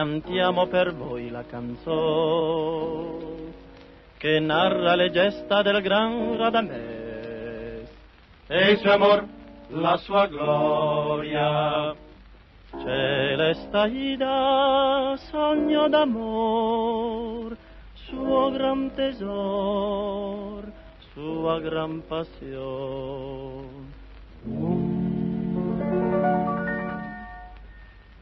cantiamo per voi la canzone che narra le gesta del gran Radames e il suo amor, la sua gloria. Celesta Ida, sogno d'amor, suo gran tesor, sua gran passione.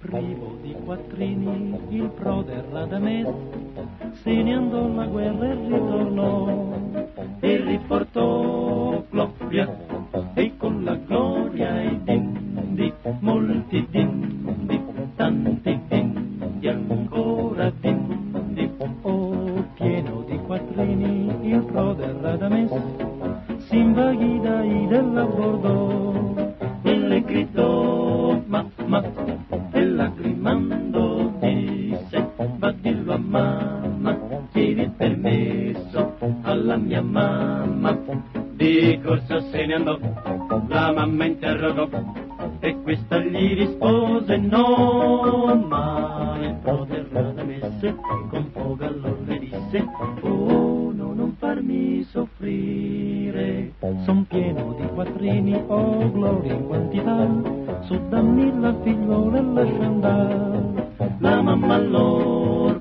Privo di quattrini, il prode Radames se ne andò alla guerra e ritornò e riportò gloria e con la gloria i dindi, molti dindi, tanti dindi, ancora dindi. Oh, pieno di quattrini, il prode Radames si invaghì dai della Bordeaux e le gridò mamma e lacrimando disse va dillo a mamma chiedi il permesso alla mia mamma. Di corsa se ne andò la mamma interrogò e questa gli rispose no ma il potere da messe con foga allora disse oh no non farmi soffrire son quattrini oh gloria in quantità su dammi la figliuola e lascia andare la mamma allora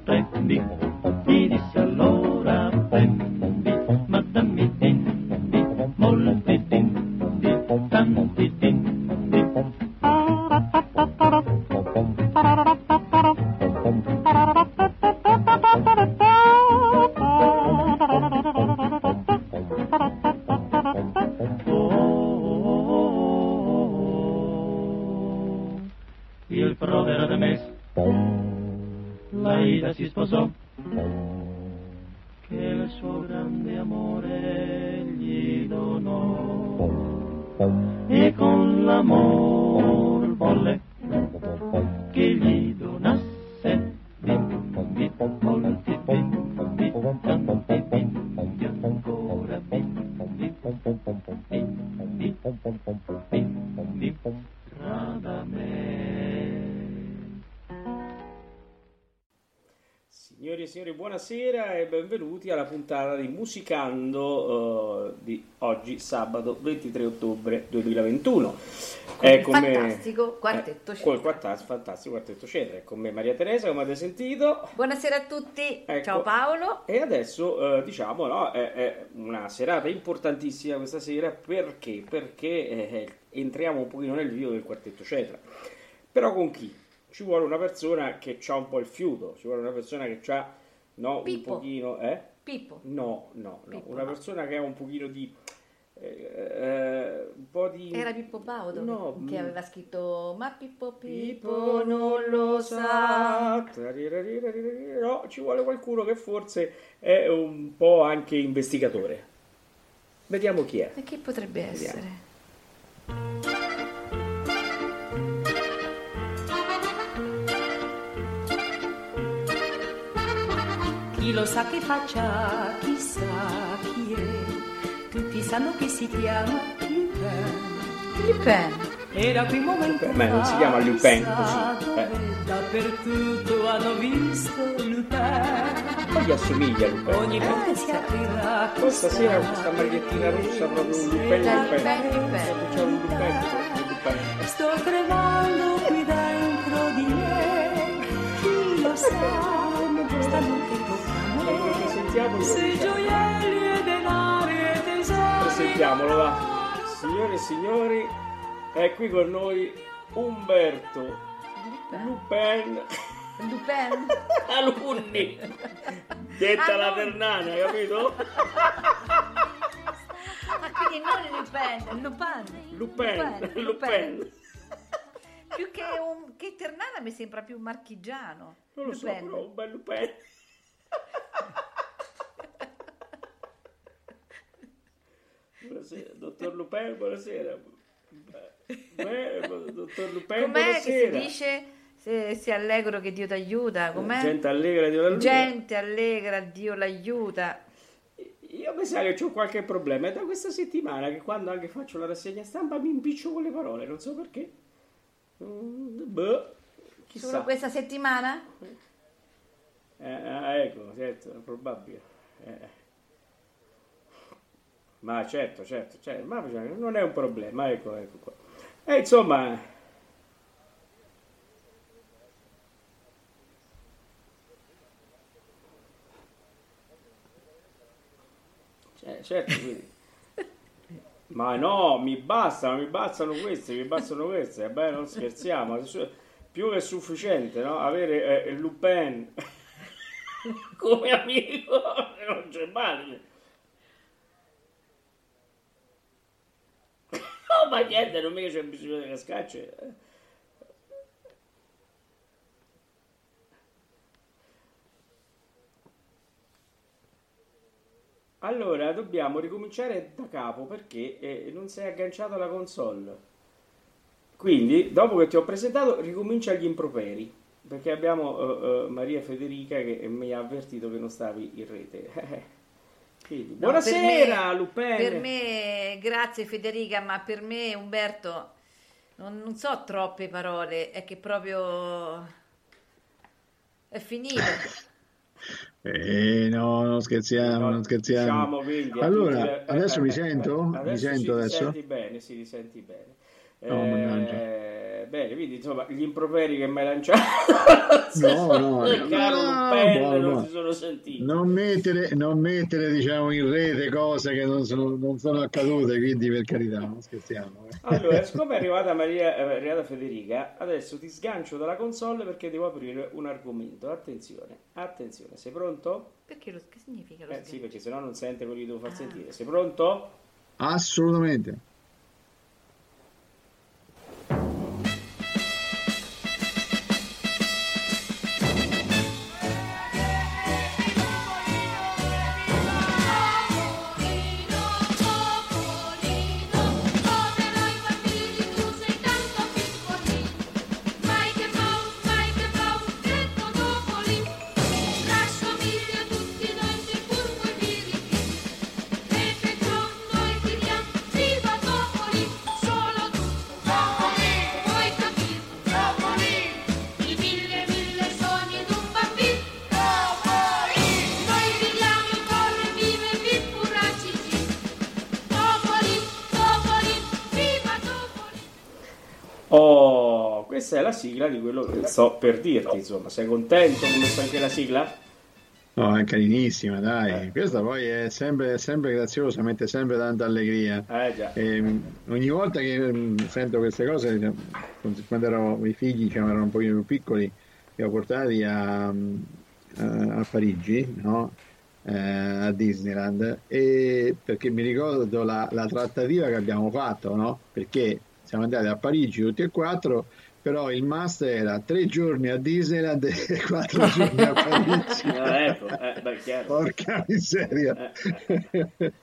benvenuti alla puntata di Musicando eh, di oggi, sabato 23 ottobre 2021. È con me- fantastico quartetto eh, Cetra. col quartas- fantastico quartetto Cetra. È con me Maria Teresa, come avete sentito. Buonasera a tutti, Ecco. ciao Paolo. E adesso eh, diciamo, no, è, è una serata importantissima questa sera perché? Perché eh, entriamo un pochino nel vivo del quartetto Cetra. Però con chi? Ci vuole una persona che ha un po' il fiuto, ci vuole una persona che ha no, un Pippo. pochino, eh? Pippo. No, no, no, Pippo, una no. persona che ha un pochino di eh, eh, un po' di Era Pippo Baudo No, che mm. aveva scritto Ma Pippo Pippo Pippo non lo sa. No, ci vuole qualcuno che forse è un po' anche investigatore. Vediamo chi è. E chi potrebbe Vediamo. essere? Lo sa che faccia, chissà chi è. Tutti sanno che si chiama Lupin. Lupin. Era qui un momento Beh, non si chiama Lupin così, eh. Dappertutto hanno visto Lupin. Poi gli assomiglia Lupin. Ogni eh? volta si aprirà Poi stasera con questa magliettina rossa proprio un Lupin Lupin, c'è un Lupin. Sto tremando qui dentro di me. Chi lo sa, Presentiamolo. Se gioielli e denari e tesori. Presentiamolo, va. Signore e signori, è qui con noi Umberto Lupin Lupin. Alunni. Detta la Ternana, capito? Ah, quindi non Lupin, Lupin. Lupin, Lupin. Più che, un, che Ternana mi sembra più marchigiano. Non lo so, Lupin. però un bel Lupin. Buonasera, dottor Lupin, buonasera. Beh, dottor Lupin, Com'è che si buonasera. dice se, se allegro che Dio ti aiuta? Com'è? Gente allegra di una luna. Gente allegra, Dio l'aiuta. Io mi sa che ho qualche problema. È da questa settimana che quando anche faccio la rassegna stampa mi impiccio con le parole, non so perché. Mm, boh, chissà. Solo questa settimana? Eh, ah, ecco, certo, è probabile. Eh. Ma certo, certo, certo, ma non è un problema, ecco, ecco qua. E insomma, cioè, certo, quindi. Ma no, mi bastano, mi bastano queste, mi bastano queste, e beh, non scherziamo, più che sufficiente, no? Avere eh, Lupin come amico non c'è male. No, ma niente, non mica c'è bisogno di cascacce. Allora, dobbiamo ricominciare da capo perché eh, non sei agganciato alla console. Quindi, dopo che ti ho presentato, ricomincia gli improperi. Perché abbiamo uh, uh, Maria Federica che mi ha avvertito che non stavi in rete. Quindi, No, buonasera, Lupin. Per me, grazie Federica, ma per me Umberto, non, non so troppe parole, è che proprio è finito. Eh, no, non scherziamo, No, non scherziamo. diciamo quindi Allora, tutti- eh, adesso eh, mi eh, sento? eh, Mi adesso sento sì, ti adesso? senti bene, sì, ti senti bene. No, mannaggia. Eh, bene, quindi insomma, gli improperi che mi hai lanciato No, no, caro no, Lupin, no, non no. si sono sentiti. Non mettere, non mettere, diciamo, in rete cose che non sono, non sono accadute, quindi per carità, non scherziamo. eh. Allora, siccome è arrivata Maria, è arrivata Federica, adesso ti sgancio dalla console perché devo aprire un argomento. Attenzione, attenzione, sei pronto? Perché lo, che significa lo Eh sì, perché sennò non sente quello che devo far Ah. sentire. Sei pronto? Assolutamente. La sigla di quello che sto per dirti, insomma. Sei contento come sta anche la sigla? No, è carinissima, dai. Eh. Questa poi è sempre, sempre graziosa, mette sempre tanta allegria. Eh già. Ehm, ogni volta che mm, sento queste cose, diciamo, quando ero, i figli diciamo, erano un pochino più piccoli, li ho portati a, a- a Parigi, no? Eh, a Disneyland, e perché mi ricordo la, la trattativa che abbiamo fatto, no? Perché siamo andati a Parigi tutti e quattro, però il master era tre giorni a Disneyland e quattro giorni a Parigi. Eh, ecco, eh, beh. Porca miseria. Eh,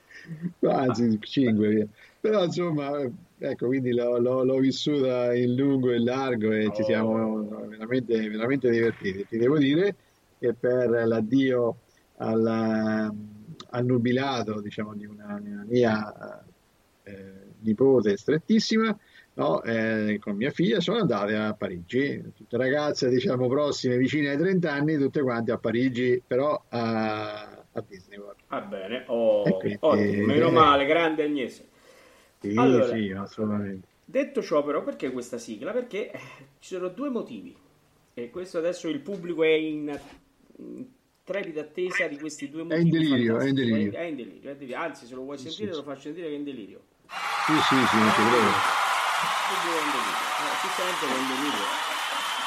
Anzi, 5 via. Però insomma, ecco, quindi l'ho, l'ho- l'ho vissuta in lungo e in largo e ci Oh. siamo veramente, veramente divertiti. Ti devo dire che per l'addio al, al nubilato, diciamo, di una, una mia eh, nipote strettissima, no, eh, con mia figlia sono andate a Parigi, tutte ragazze, diciamo, prossime, vicine ai 30 anni, tutte quante a Parigi, però a, a Disney World. Va bene, oh, quindi- ottimo, meno male, grande Agnese. Sì, Allora. sì, assolutamente. Detto ciò, però, perché questa sigla? Perché eh, ci sono due motivi. E questo adesso il pubblico è in, in trepida attesa di questi due È motivi. in delirio, è in delirio. È, è in delirio, è in delirio. Anzi, se lo vuoi Sì, sentire, sì, lo faccio sentire che è in delirio. Sì, sì, sì, non ci credo. In delirio. Eh, si sente in delirio.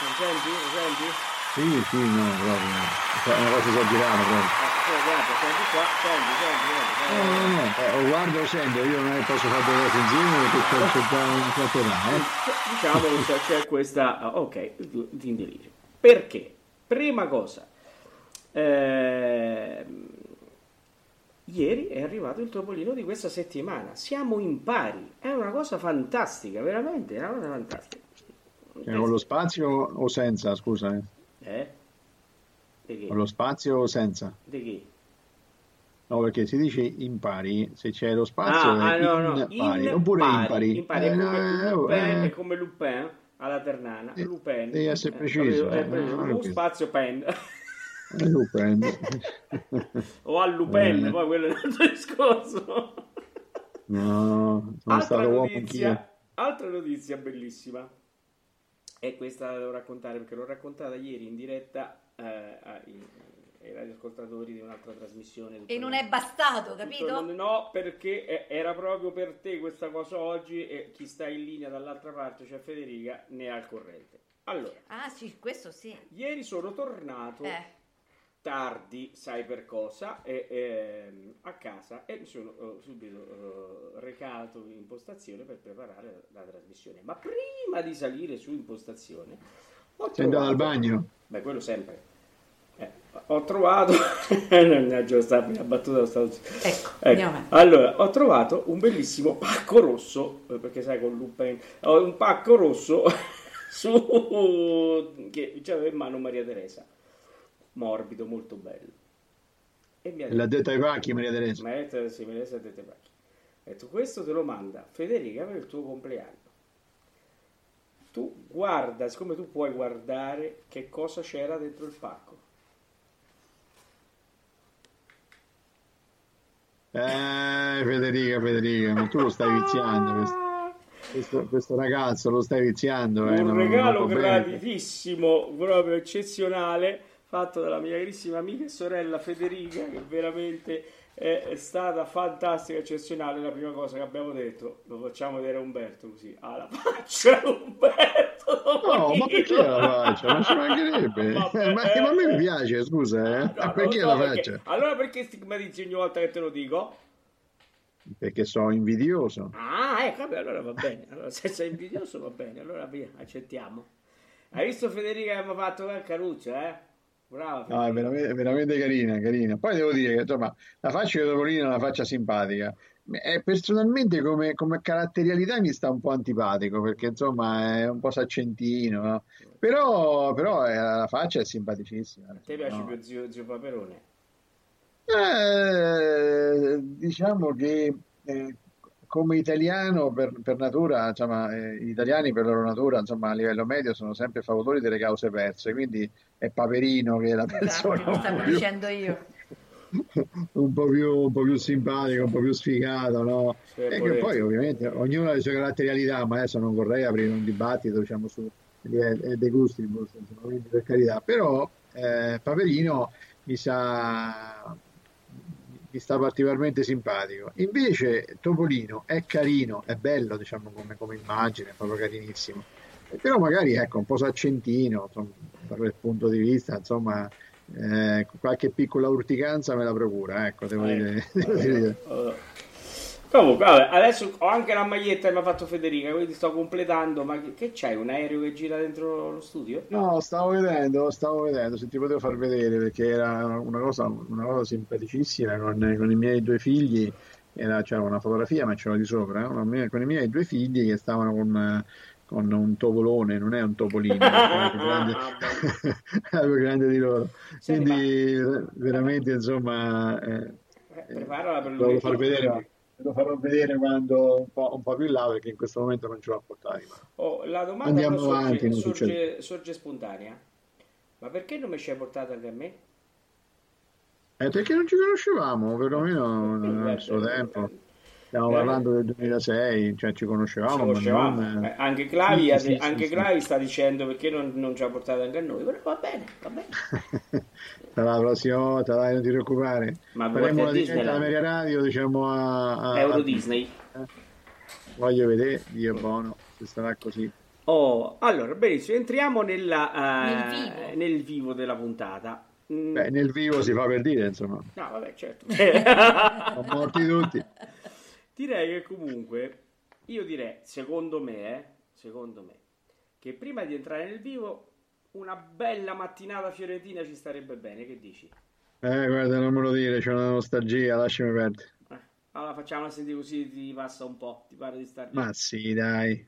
Non senti? Lo senti? Sì, sì, no, proprio. È una cosa esagerata proprio. Eh, guarda, senti qua, senti, senti, senti. No, no, no, eh, sento, io non posso fare due cose insieme perché c'è già un tratto da, eh. Diciamo che c'è, questa, ah, ok, di in delirio. Perché? Prima cosa, ehm, ieri è arrivato il topolino di questa settimana. Siamo in pari, è una cosa fantastica, veramente, è una cosa fantastica. Cioè, con lo spazio o senza, scusa, eh. Eh? Di Con lo spazio o senza? Di che? No, perché si dice impari, se c'è lo spazio Ah, ah, è no, no, impari, in oppure pari, impari. impari, è Eh, come eh, Lupin, eh, è come Lupin, alla Ternana, Eh, Lupin. devi essere Eh, preciso? Eh, eh, preciso. non ho Un capito. spazio pen. Lo prendo. o al Lupin, Eh. poi quello è un altro discorso. No, sono altra stato uomo anch'io. notizia, altra notizia bellissima. E questa la devo raccontare perché l'ho raccontata ieri in diretta eh, ai, ai radioascoltatori di un'altra trasmissione. E non è bastato, capito? mondo- No, perché era proprio per te questa cosa oggi e chi sta in linea dall'altra parte, cioè Federica, ne è al corrente. Allora, Ah, sì, questo sì. ieri sono tornato Eh, tardi, sai per cosa, e, ehm, a casa e mi sono eh, subito eh, recato in impostazione per preparare la, la trasmissione. Ma prima di salire su impostazione, ho Sei andato al trovato- bagno? Beh, quello sempre. Eh, ho trovato. Mannaggia, sta la battuta. Stavo... Ecco, andiamo avanti. Allora, ho trovato un bellissimo pacco rosso. eh, Perché sai, con Lupin. Ho un pacco rosso su. che c'aveva in mano Maria Teresa. Morbido, molto bello. E mi ha L'ha detto ai pacchi Maria Teresa. è detto, sì, me ne siete pacchi. Ha detto, questo te lo manda Federica per il tuo compleanno. Tu guarda, siccome tu puoi guardare che cosa c'era dentro il pacco. Eh, Federica, Federica, ma tu lo stai viziando. Questo, questo- questo ragazzo lo stai viziando. eh, Un regalo graditissimo, proprio eccezionale, fatto dalla mia carissima amica e sorella Federica, che veramente è stata fantastica, eccezionale. La prima cosa che abbiamo detto, lo facciamo vedere a Umberto così, alla faccia Umberto. No, ma perché la faccia? Ma ci mancherebbe. Vabbè. Eh, ma, ma a me mi piace, scusa, eh. No, Ma non perché lo la so, perché- faccia? Allora perché stigmatizzi ogni volta che te lo dico? Perché sono invidioso. Ah, ecco, vabbè, allora va bene. Allora, se sei invidioso va bene, allora via, accettiamo. Hai visto Federica che mi ha fatto quel caruccio, eh? Brava No, è veramente, veramente carina, carina. Poi devo dire che insomma, la faccia di Topolino è una faccia simpatica. E personalmente come, come caratterialità mi sta un po' antipatico perché insomma è un po' saccentino, no? Però, però eh, la faccia è simpaticissima. Te piace no? più zio, zio Paperone? Eh, diciamo che eh, come italiano per, per natura, insomma, eh, gli italiani per loro natura, insomma, a livello medio sono sempre favori delle cause perse, quindi è Paperino che è la esatto, persona lo un stavo più, dicendo io. un po' più, un po' più simpatico, un po' più sfigato, no? Sì, E che poi ovviamente ognuno ha le sue caratterialità, ma adesso non vorrei aprire un dibattito, diciamo, su eh, dei gusti, insomma, quindi per carità, però eh, Paperino mi sa mi sta particolarmente simpatico. Invece Topolino è carino, è bello, diciamo, come, come immagine, è proprio carinissimo. Eh, Però magari ecco un po' saccentino, insomma, da quel punto di vista, insomma, eh, qualche piccola urticanza me la procura, ecco, devo Eh, dire. devo dire. Comunque, vabbè, adesso ho anche la maglietta che mi ha fatto Federica, quindi sto completando. Ma che, che c'hai? Un aereo che gira dentro lo studio? No, stavo vedendo, stavo vedendo se ti potevo far vedere perché era una cosa, una cosa simpaticissima con, con i miei due figli. Era, c'era una fotografia, ma c'era di sopra, eh, con i miei due figli che stavano con, con un tovolone, non è un topolino, è più grande, è più grande di loro. Senti, Quindi eh, veramente, insomma, eh, Eh, preparala per lo lunedì. far vedere, ve lo farò vedere quando un po', un po' più in là perché in questo momento non ce l'ho a portare. Oh, la domanda Andiamo sorge, avanti, sorge- sorge spontanea. Ma perché non mi ci hai portato anche a me? Eh, perché non ci conoscevamo, perlomeno nel suo tempo. Stiamo Eh, parlando del 2006, cioè ci conoscevamo, conoscevamo. non... Eh, anche Clavi, Sì, sì, anche sì. Clavi sta dicendo perché non, non ci ha portato anche a noi. Però va bene, va bene. Sarà la prossima volta, dai, non ti preoccupare. Ma Faremo la diretta Disneyland. Media Radio, diciamo a... a- Euro Disney. Voglio vedere, Dio è buono, se sarà così. Oh, allora, benissimo, entriamo nella, eh, Nel vivo. nel vivo della puntata. Mm, Beh, nel vivo si fa per dire, insomma, no, vabbè, certo. sono morti tutti. direi che comunque, io direi, secondo me, eh, secondo me, che prima di entrare nel vivo, una bella mattinata fiorentina ci starebbe bene, che dici? Eh, guarda, non me lo dire, c'è una nostalgia, lasciami perdere. Eh, allora facciamo sentire così ti passa un po', ti pare di stare Ma sì, dai.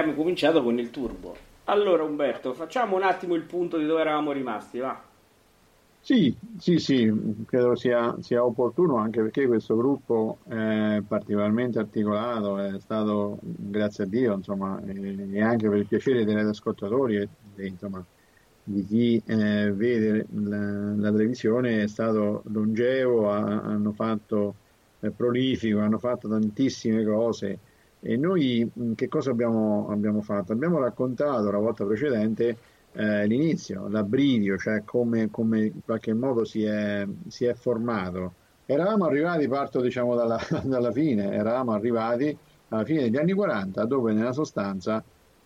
Abbiamo cominciato con il turbo. Allora Umberto, facciamo un attimo il punto di dove eravamo rimasti, va? Sì, sì, sì, credo sia, sia opportuno anche perché questo gruppo è particolarmente articolato, è stato, grazie a Dio, insomma, e anche per il piacere degli ascoltatori e di chi eh, vede la, la televisione, è stato longevo, ha- hanno fatto è prolifico, hanno fatto tantissime cose e noi che cosa abbiamo, abbiamo fatto? Abbiamo raccontato la volta precedente eh, l'inizio, l'abbrivio, cioè come, come in qualche modo si è, si è formato. Eravamo arrivati, parto diciamo dalla, dalla fine, eravamo arrivati alla fine degli anni 40 dove nella sostanza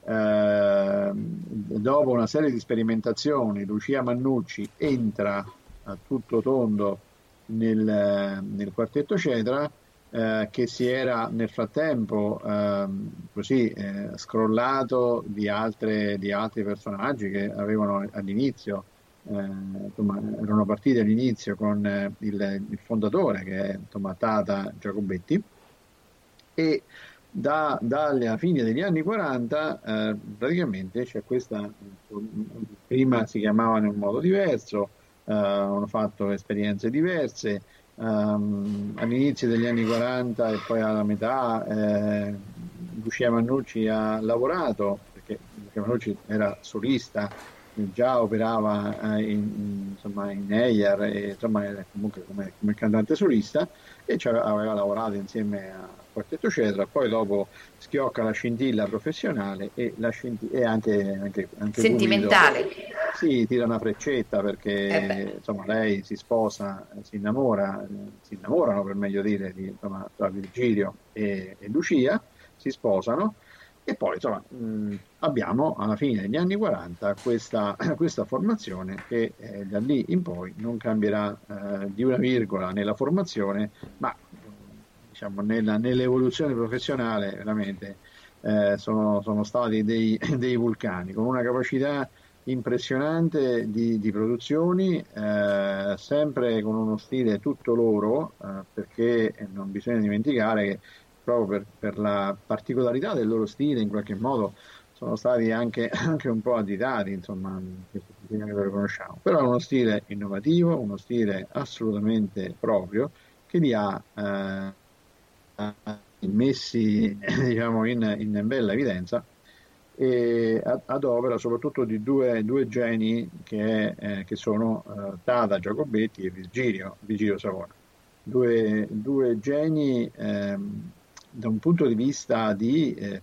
eh, dopo una serie di sperimentazioni Lucia Mannucci entra a tutto tondo nel, nel quartetto Cetra eh, che si era nel frattempo ehm, così eh, scrollato di, altre, di altri personaggi che avevano all'inizio eh, insomma, erano partiti all'inizio con eh, il, il fondatore che è insomma, Tata Giacobetti e da, dalle fine degli anni 40 eh, praticamente c'è questa, prima si chiamavano in un modo diverso, eh, hanno fatto esperienze diverse, ehm, all'inizio degli anni 40 e poi alla metà eh, Lucia Mannucci ha lavorato, perché Lucia Mannucci era solista, già operava eh, in, in, insomma, in Eyer e insomma, comunque come, come cantante solista e ci aveva, aveva lavorato insieme a Quartetto Cetra, poi dopo schiocca la scintilla professionale e, la scinti- e anche, anche, anche Sentimentale. Guido, sì, tira una freccetta perché Eh insomma, lei si sposa, si innamora, si innamorano per meglio dire di, insomma, tra Virgilio e, e Lucia, si sposano e poi insomma, mh, abbiamo alla fine degli anni 40 questa, questa formazione che eh, da lì in poi non cambierà eh, di una virgola nella formazione, ma diciamo, nella, nell'evoluzione professionale veramente eh, sono, sono stati dei, dei vulcani con una capacità impressionante di, di produzioni, eh, sempre con uno stile tutto loro, eh, perché non bisogna dimenticare che proprio per, per la particolarità del loro stile, in qualche modo sono stati anche, anche un po' additati, insomma, che lo riconosciamo. Però è uno stile innovativo, uno stile assolutamente proprio, che li ha eh, messi diciamo, in, in bella evidenza e ad, opera soprattutto di due, due geni che, eh, che sono eh, Tata Giacobetti e Virgilio, Virgilio Savona. Due, due geni ehm, da un punto di vista di eh,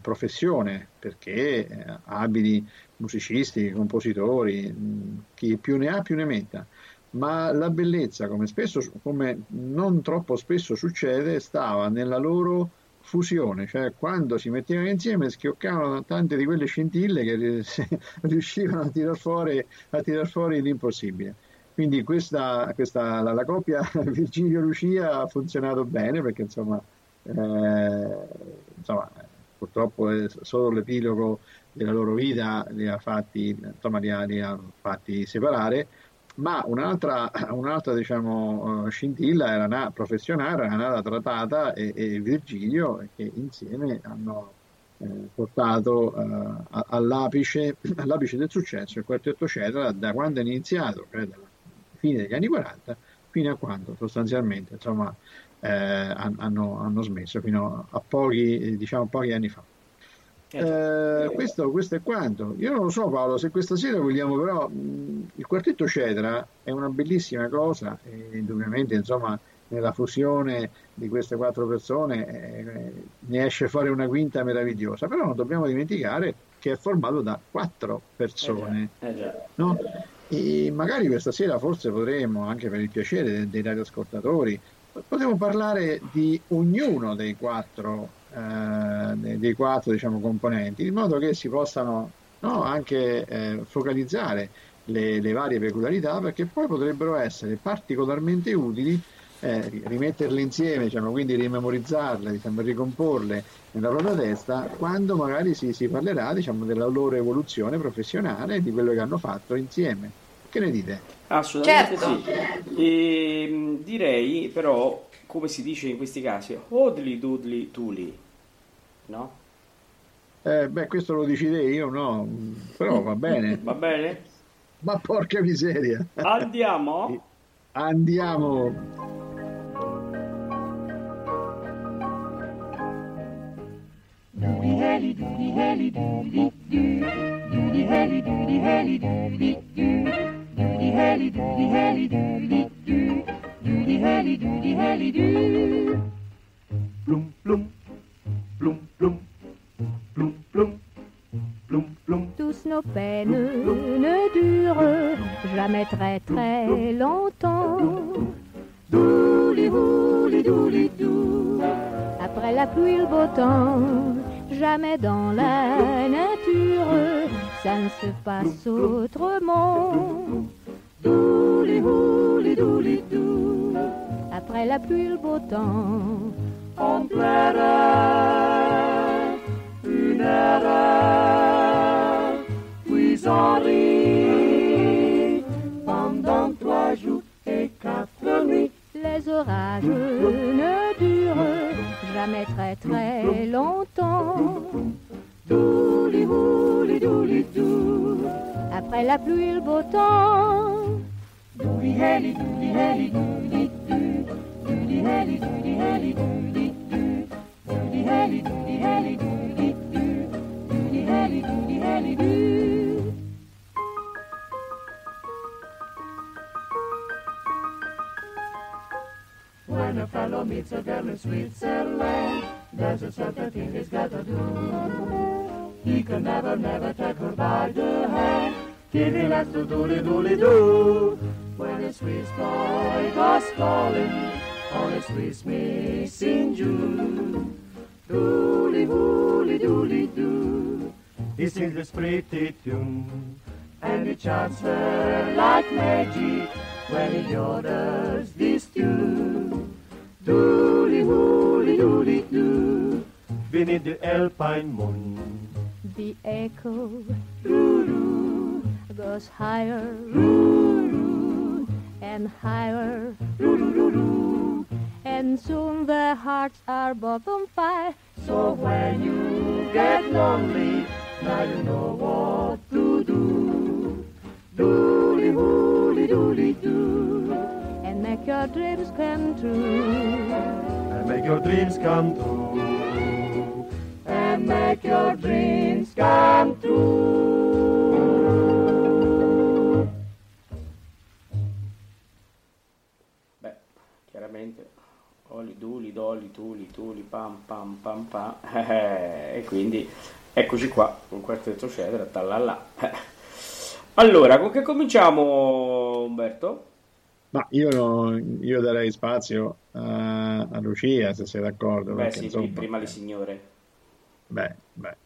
professione, perché eh, abili musicisti, compositori, mh, chi più ne ha più ne metta. Ma la bellezza, come, spesso, come non troppo spesso succede, stava nella loro fusione, cioè quando si mettevano insieme schioccavano tante di quelle scintille che riuscivano a tirar fuori, a tirar fuori l'impossibile. Quindi questa, questa la, la coppia Virgilio-Lucia ha funzionato bene perché insomma, eh, insomma purtroppo è solo l'epilogo della loro vita li ha fatti, insomma, li ha, li ha fatti separare, ma un'altra, un'altra diciamo, scintilla era una, professionale, era nata Tratata e, e Virgilio che insieme hanno eh, portato eh, all'apice, all'apice, del successo il quartetto Cetra da quando è iniziato, cioè dalla fine degli anni 40, fino a quando sostanzialmente insomma, eh, hanno, hanno, smesso, fino a pochi, diciamo, pochi anni fa. Eh, questo, questo, è quanto. Io non lo so Paolo, se questa sera vogliamo però, mh, il quartetto Cetra è una bellissima cosa e indubbiamente insomma nella fusione di queste quattro persone eh, ne esce fuori una quinta meravigliosa, però non dobbiamo dimenticare che è formato da quattro persone. Eh già, eh già. No? E magari questa sera forse potremmo, anche per il piacere dei, dei radioascoltatori, potremmo parlare di ognuno dei quattro eh, dei quattro diciamo, componenti, in modo che si possano no, anche eh, focalizzare le, le, varie peculiarità, perché poi potrebbero essere particolarmente utili eh, rimetterle insieme, diciamo, quindi rimemorizzarle, diciamo, ricomporle nella propria testa, quando magari si, si parlerà diciamo, della loro evoluzione professionale e di quello che hanno fatto insieme. Che ne dite? Assolutamente Certo. sì. E, direi però, come si dice in questi casi, hodli dudli tuli, no? Eh, beh, questo lo dici te, io no, però va bene. Va bene? Ma porca miseria. Andiamo? Andiamo. Doody helly doody helly doody doo. Doody helly doody helly doody doo. Doody helly doody helly doody doo. Doody helly doody helly doo. Plum plum, plum plum, plum plum, plum plum. Tous nos peines ne durent jamais très très longtemps. Douli douli douli doo. Après la pluie, le beau temps, jamais dans la nature, ça ne se passe autrement. Douli douli douli. Après la pluie, le beau temps, On pleurait une erreur, puis on rit pendant trois jours et quatre nuits. les orages ne durent jamais très très longtemps. Douli douli douli doo. Après la pluie, le beau temps, helly doody helly doody doo. hurdy, hurdy, hurdy, hurdy, do. Hurdy, hurdy, hurdy, meets a girl in Switzerland, there's a certain thing he's gotta do. He can never, never take her by the hand. Kitty likes to doodly doodly doo. When a Swiss boy goes calling, Swiss miss in June. Doody doody doody do. He sings this pretty tune. And it charms her like magic when he orders this tune. Doody doody doody do. Beneath the alpine moon. the echo Doo-doo, goes higher doo-doo, and higher, doo-doo-doo-doo. And soon their hearts are both on fire. So when you get lonely, now you know what to do. Doody doody doody do. and make your dreams come true. And make your dreams come true. And make your dreams come true. Beh, chiaramente oli, duli, doli, tuli, tuli, pam, pam, pam, pam, eh, e quindi eccoci qua, con quartetto cedra, tallalà. Eh. Allora, con che cominciamo Umberto? Ma io, no- io darei spazio a, a Lucia, se sei d'accordo. Beh sì, insomma, prima le signore. Beh, beh.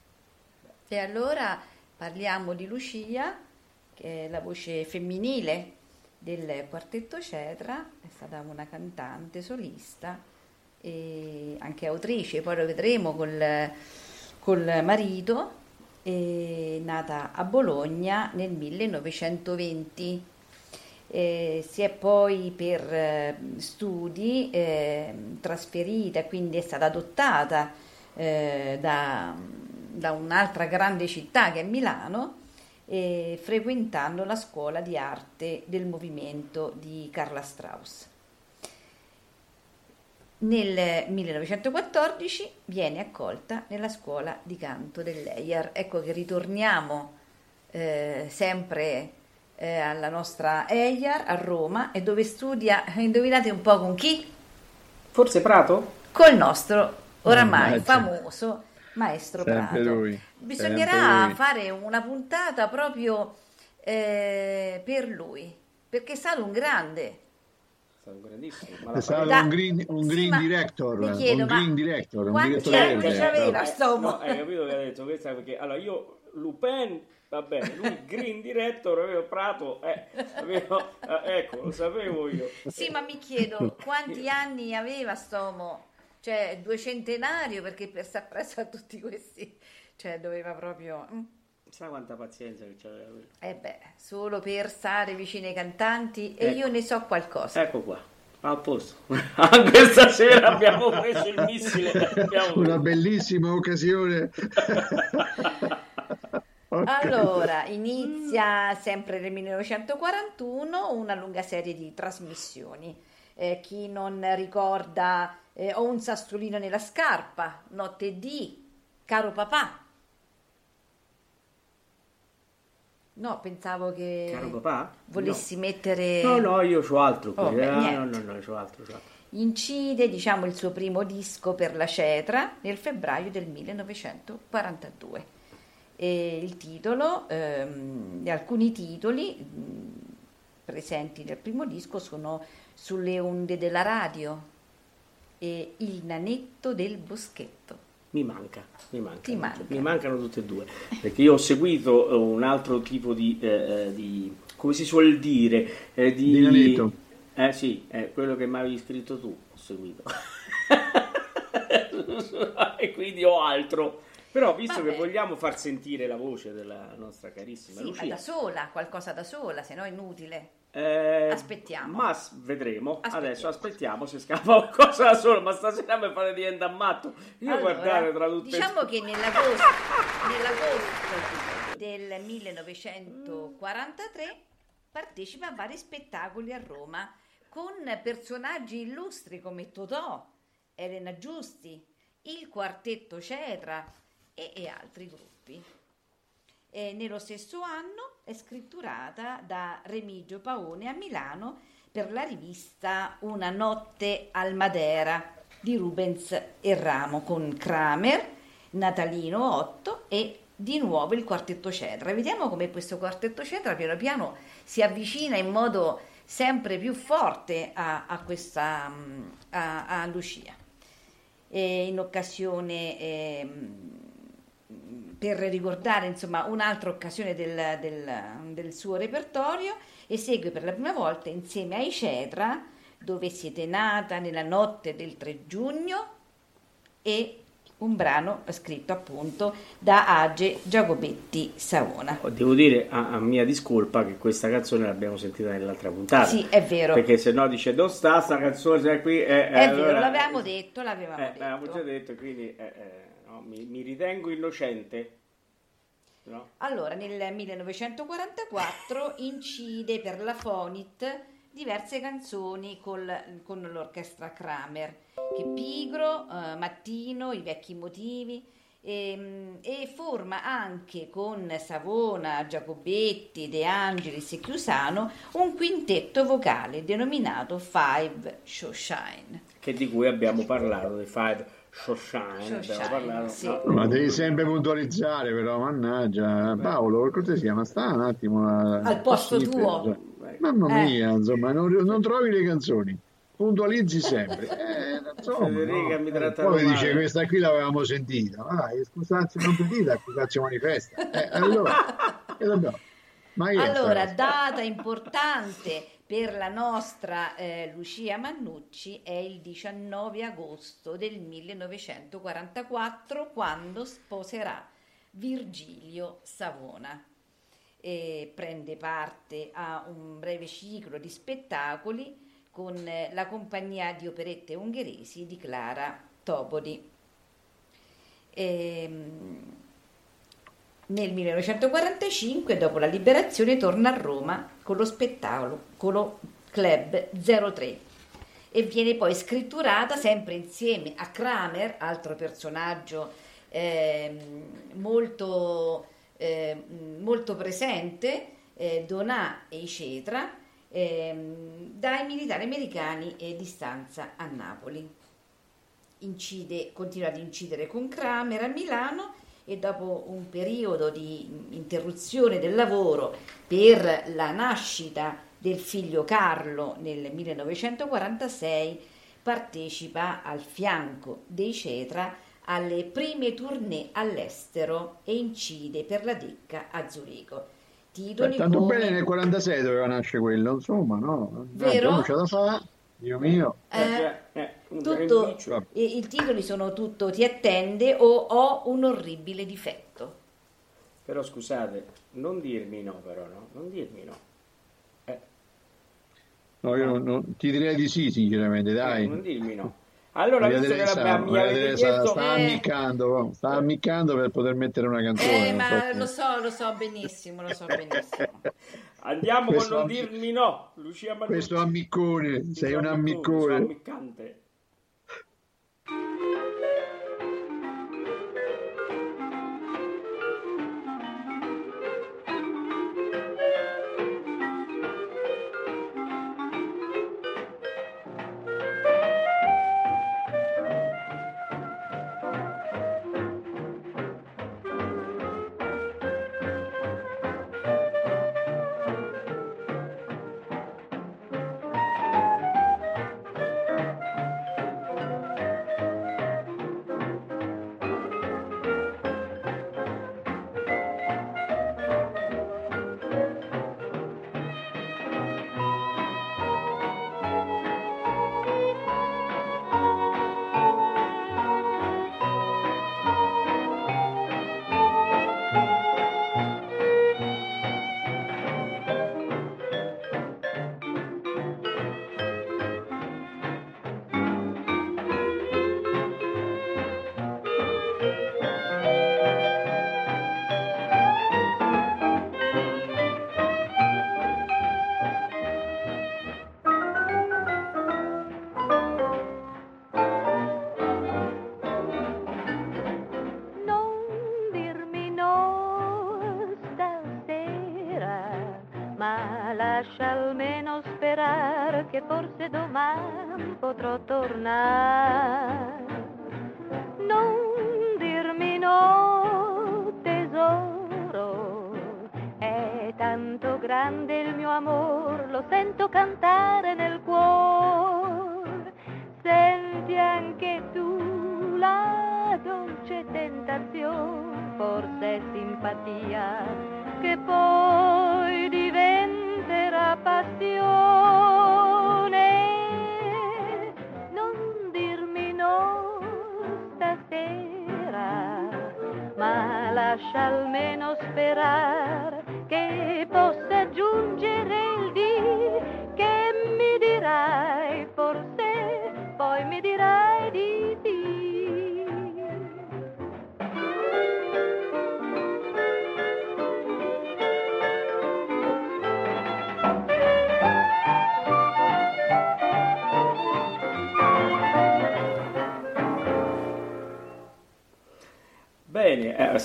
E allora parliamo di Lucia, che è la voce femminile del quartetto Cetra, è stata una cantante solista e anche autrice, poi lo vedremo col, col marito, è nata a Bologna nel 1920. Eh, si è poi per eh, studi eh, trasferita, quindi è stata adottata eh, da, da un'altra grande città che è Milano, eh, frequentando la scuola di arte del movimento di Carla Strauss. Nel 1914 viene accolta nella scuola di canto dell'EIAR. Ecco che ritorniamo eh, sempre eh, alla nostra EIAR a Roma e dove studia, indovinate un po' con chi? Forse Prato? Col nostro oramai Mannaggia. famoso maestro Sempre Prato. lui, Bisognerà fare una puntata proprio eh, per lui, perché è stato un grande. È stato grandissimo. ma È stato Da- un green, un sì, green ma director, mi chiedo, un green director, un quanti direttore anni verde. c'aveva? Eh, sto mo- no, hai capito che ha detto questa perché allora io Lupin va bene lui Green Director avevo Prato eh, avevo- eh, ecco lo sapevo io Sì, ma mi chiedo quanti anni aveva Stomo? Cioè, due centenario, perché per stare presso a tutti questi, cioè, doveva proprio... mm. sa quanta pazienza che c'aveva quello Eh beh, solo per stare vicino ai cantanti e Ecco. io ne so qualcosa. ecco qua a posto anche stasera abbiamo preso il missile abbiamo- Una bellissima occasione. Ok. Allora, inizia sempre nel 1941 una lunga serie di trasmissioni. Eh, chi non ricorda eh, Ho un sassolino nella scarpa, Notte di, Caro papà. No, pensavo che caro papà? volessi mettere... no no io c'ho altro qui Oh, beh, eh, no no no c'ho altro, c'ho altro. incide diciamo il suo primo disco per la Cetra nel febbraio del 1942 e il titolo ehm, alcuni titoli mh, presenti nel primo disco sono Sulle onde della radio e Il nanetto del boschetto Mi manca, mi manca. Ti manca. Mi mancano tutte e due. Perché io ho seguito eh, un altro tipo di, eh, eh, di come si suol dire, eh, di... Di nanetto. Eh sì, è quello che mi avevi scritto tu, ho seguito. e quindi ho altro. Però visto Vabbè. che vogliamo far sentire la voce della nostra carissima sì, ma Lucia, da sola, qualcosa da sola, se no è inutile eh, Aspettiamo. Ma vedremo. Aspettiamo. Adesso aspettiamo se scappa qualcosa da solo. Ma stasera mi fate diventare matto. Io Allora, guardare tra tutte Diciamo che nell'agosto, nell'agosto del 1943 partecipa a vari spettacoli a Roma con personaggi illustri come Totò, Elena Giusti, il quartetto Cetra e, e altri gruppi. E nello stesso anno è scritturata da Remigio Paone a Milano per la rivista Una notte al Madera di Rubens e Ramo con Kramer, Natalino Otto e di nuovo il quartetto Cetra. Vediamo come questo quartetto Cetra piano piano si avvicina in modo sempre più forte a, a questa mm, a, a Lucia. E in occasione ehm, per ricordare insomma un'altra occasione del, del- del suo repertorio esegue per la prima volta insieme ai Cetra dove siete nata nella notte del 3 giugno e un brano scritto appunto da Age Giacobetti Savona. Oh, Devo dire a, a mia discolpa che questa canzone l'abbiamo sentita nell'altra puntata. Sì, è vero. Perché se no dice dove sta sta canzone se è qui? Eh, È allora- vero, l'avevamo detto, l'avevamo Eh, l'avevamo già detto. detto, quindi eh, eh, no, mi, mi ritengo innocente. No? Allora, nel 1944 incide per la Fonit diverse canzoni col- con l'orchestra Kramer, che Pigro, eh, Mattino, I vecchi motivi, ehm, e forma anche con Savona, Giacobetti, De Angelis e Chiusano un quintetto vocale denominato Five Showshine. Che di cui abbiamo parlato, dei Five Parlato. sì. no, Ma devi sempre puntualizzare, però, mannaggia. Paolo, per cortesia, ma sta un attimo a- Al posto possibile, tuo. cioè. Mamma Eh. mia, insomma, non, non trovi le canzoni. Puntualizzi sempre. Eh, insomma, Federica no. mi Eh, poi dice male. questa qui l'avevamo sentita. Ma dai, scusate, non sentita, accusacci manifesta. Eh, allora, che dobbiamo? Ma Allora, data importante per la nostra eh, Lucia Mannucci è il 19 agosto del 1944 quando sposerà Virgilio Savona. E prende parte a un breve ciclo di spettacoli con eh, la compagnia di operette ungheresi di Clara Tobodi. Ehm, nel 1945, dopo la liberazione, torna a Roma con lo spettacolo Club 03 e viene poi scritturata sempre insieme a Kramer, altro personaggio ehm, molto, ehm, molto presente, eh, Donà e Icetra, ehm, dai militari americani e di stanza a Napoli. Incide, continua ad incidere con Kramer a Milano e dopo un periodo di interruzione del lavoro per la nascita del figlio Carlo nel 1946 partecipa al fianco dei Cetra alle prime tournée all'estero e incide per la Decca a Zurigo. Titoli Beh, tanto come- bene nel 46 doveva nascere quello, insomma, no? Vero? Non c'è da fare, Dio mio. Eh, Eh, un tutto, beneficio. i, i titoli sono tutto Ti attende o Ho un orribile difetto. Però scusate, non dirmi no però, no? Non dirmi no. Eh, No, io non- non- ti direi di sì, sinceramente, dai. non dirmi no. Allora, Maria visto che la, mi avete Teresa chiesto... sta Eh. ammiccando, sta ammiccando per poter mettere una canzone. Eh, ma lo so, lo so benissimo, lo so benissimo. Andiamo Questo con non ammi- dirmi no, Lucia Mannucci. Questo ammiccone, sei un ammiccone. ammiccante.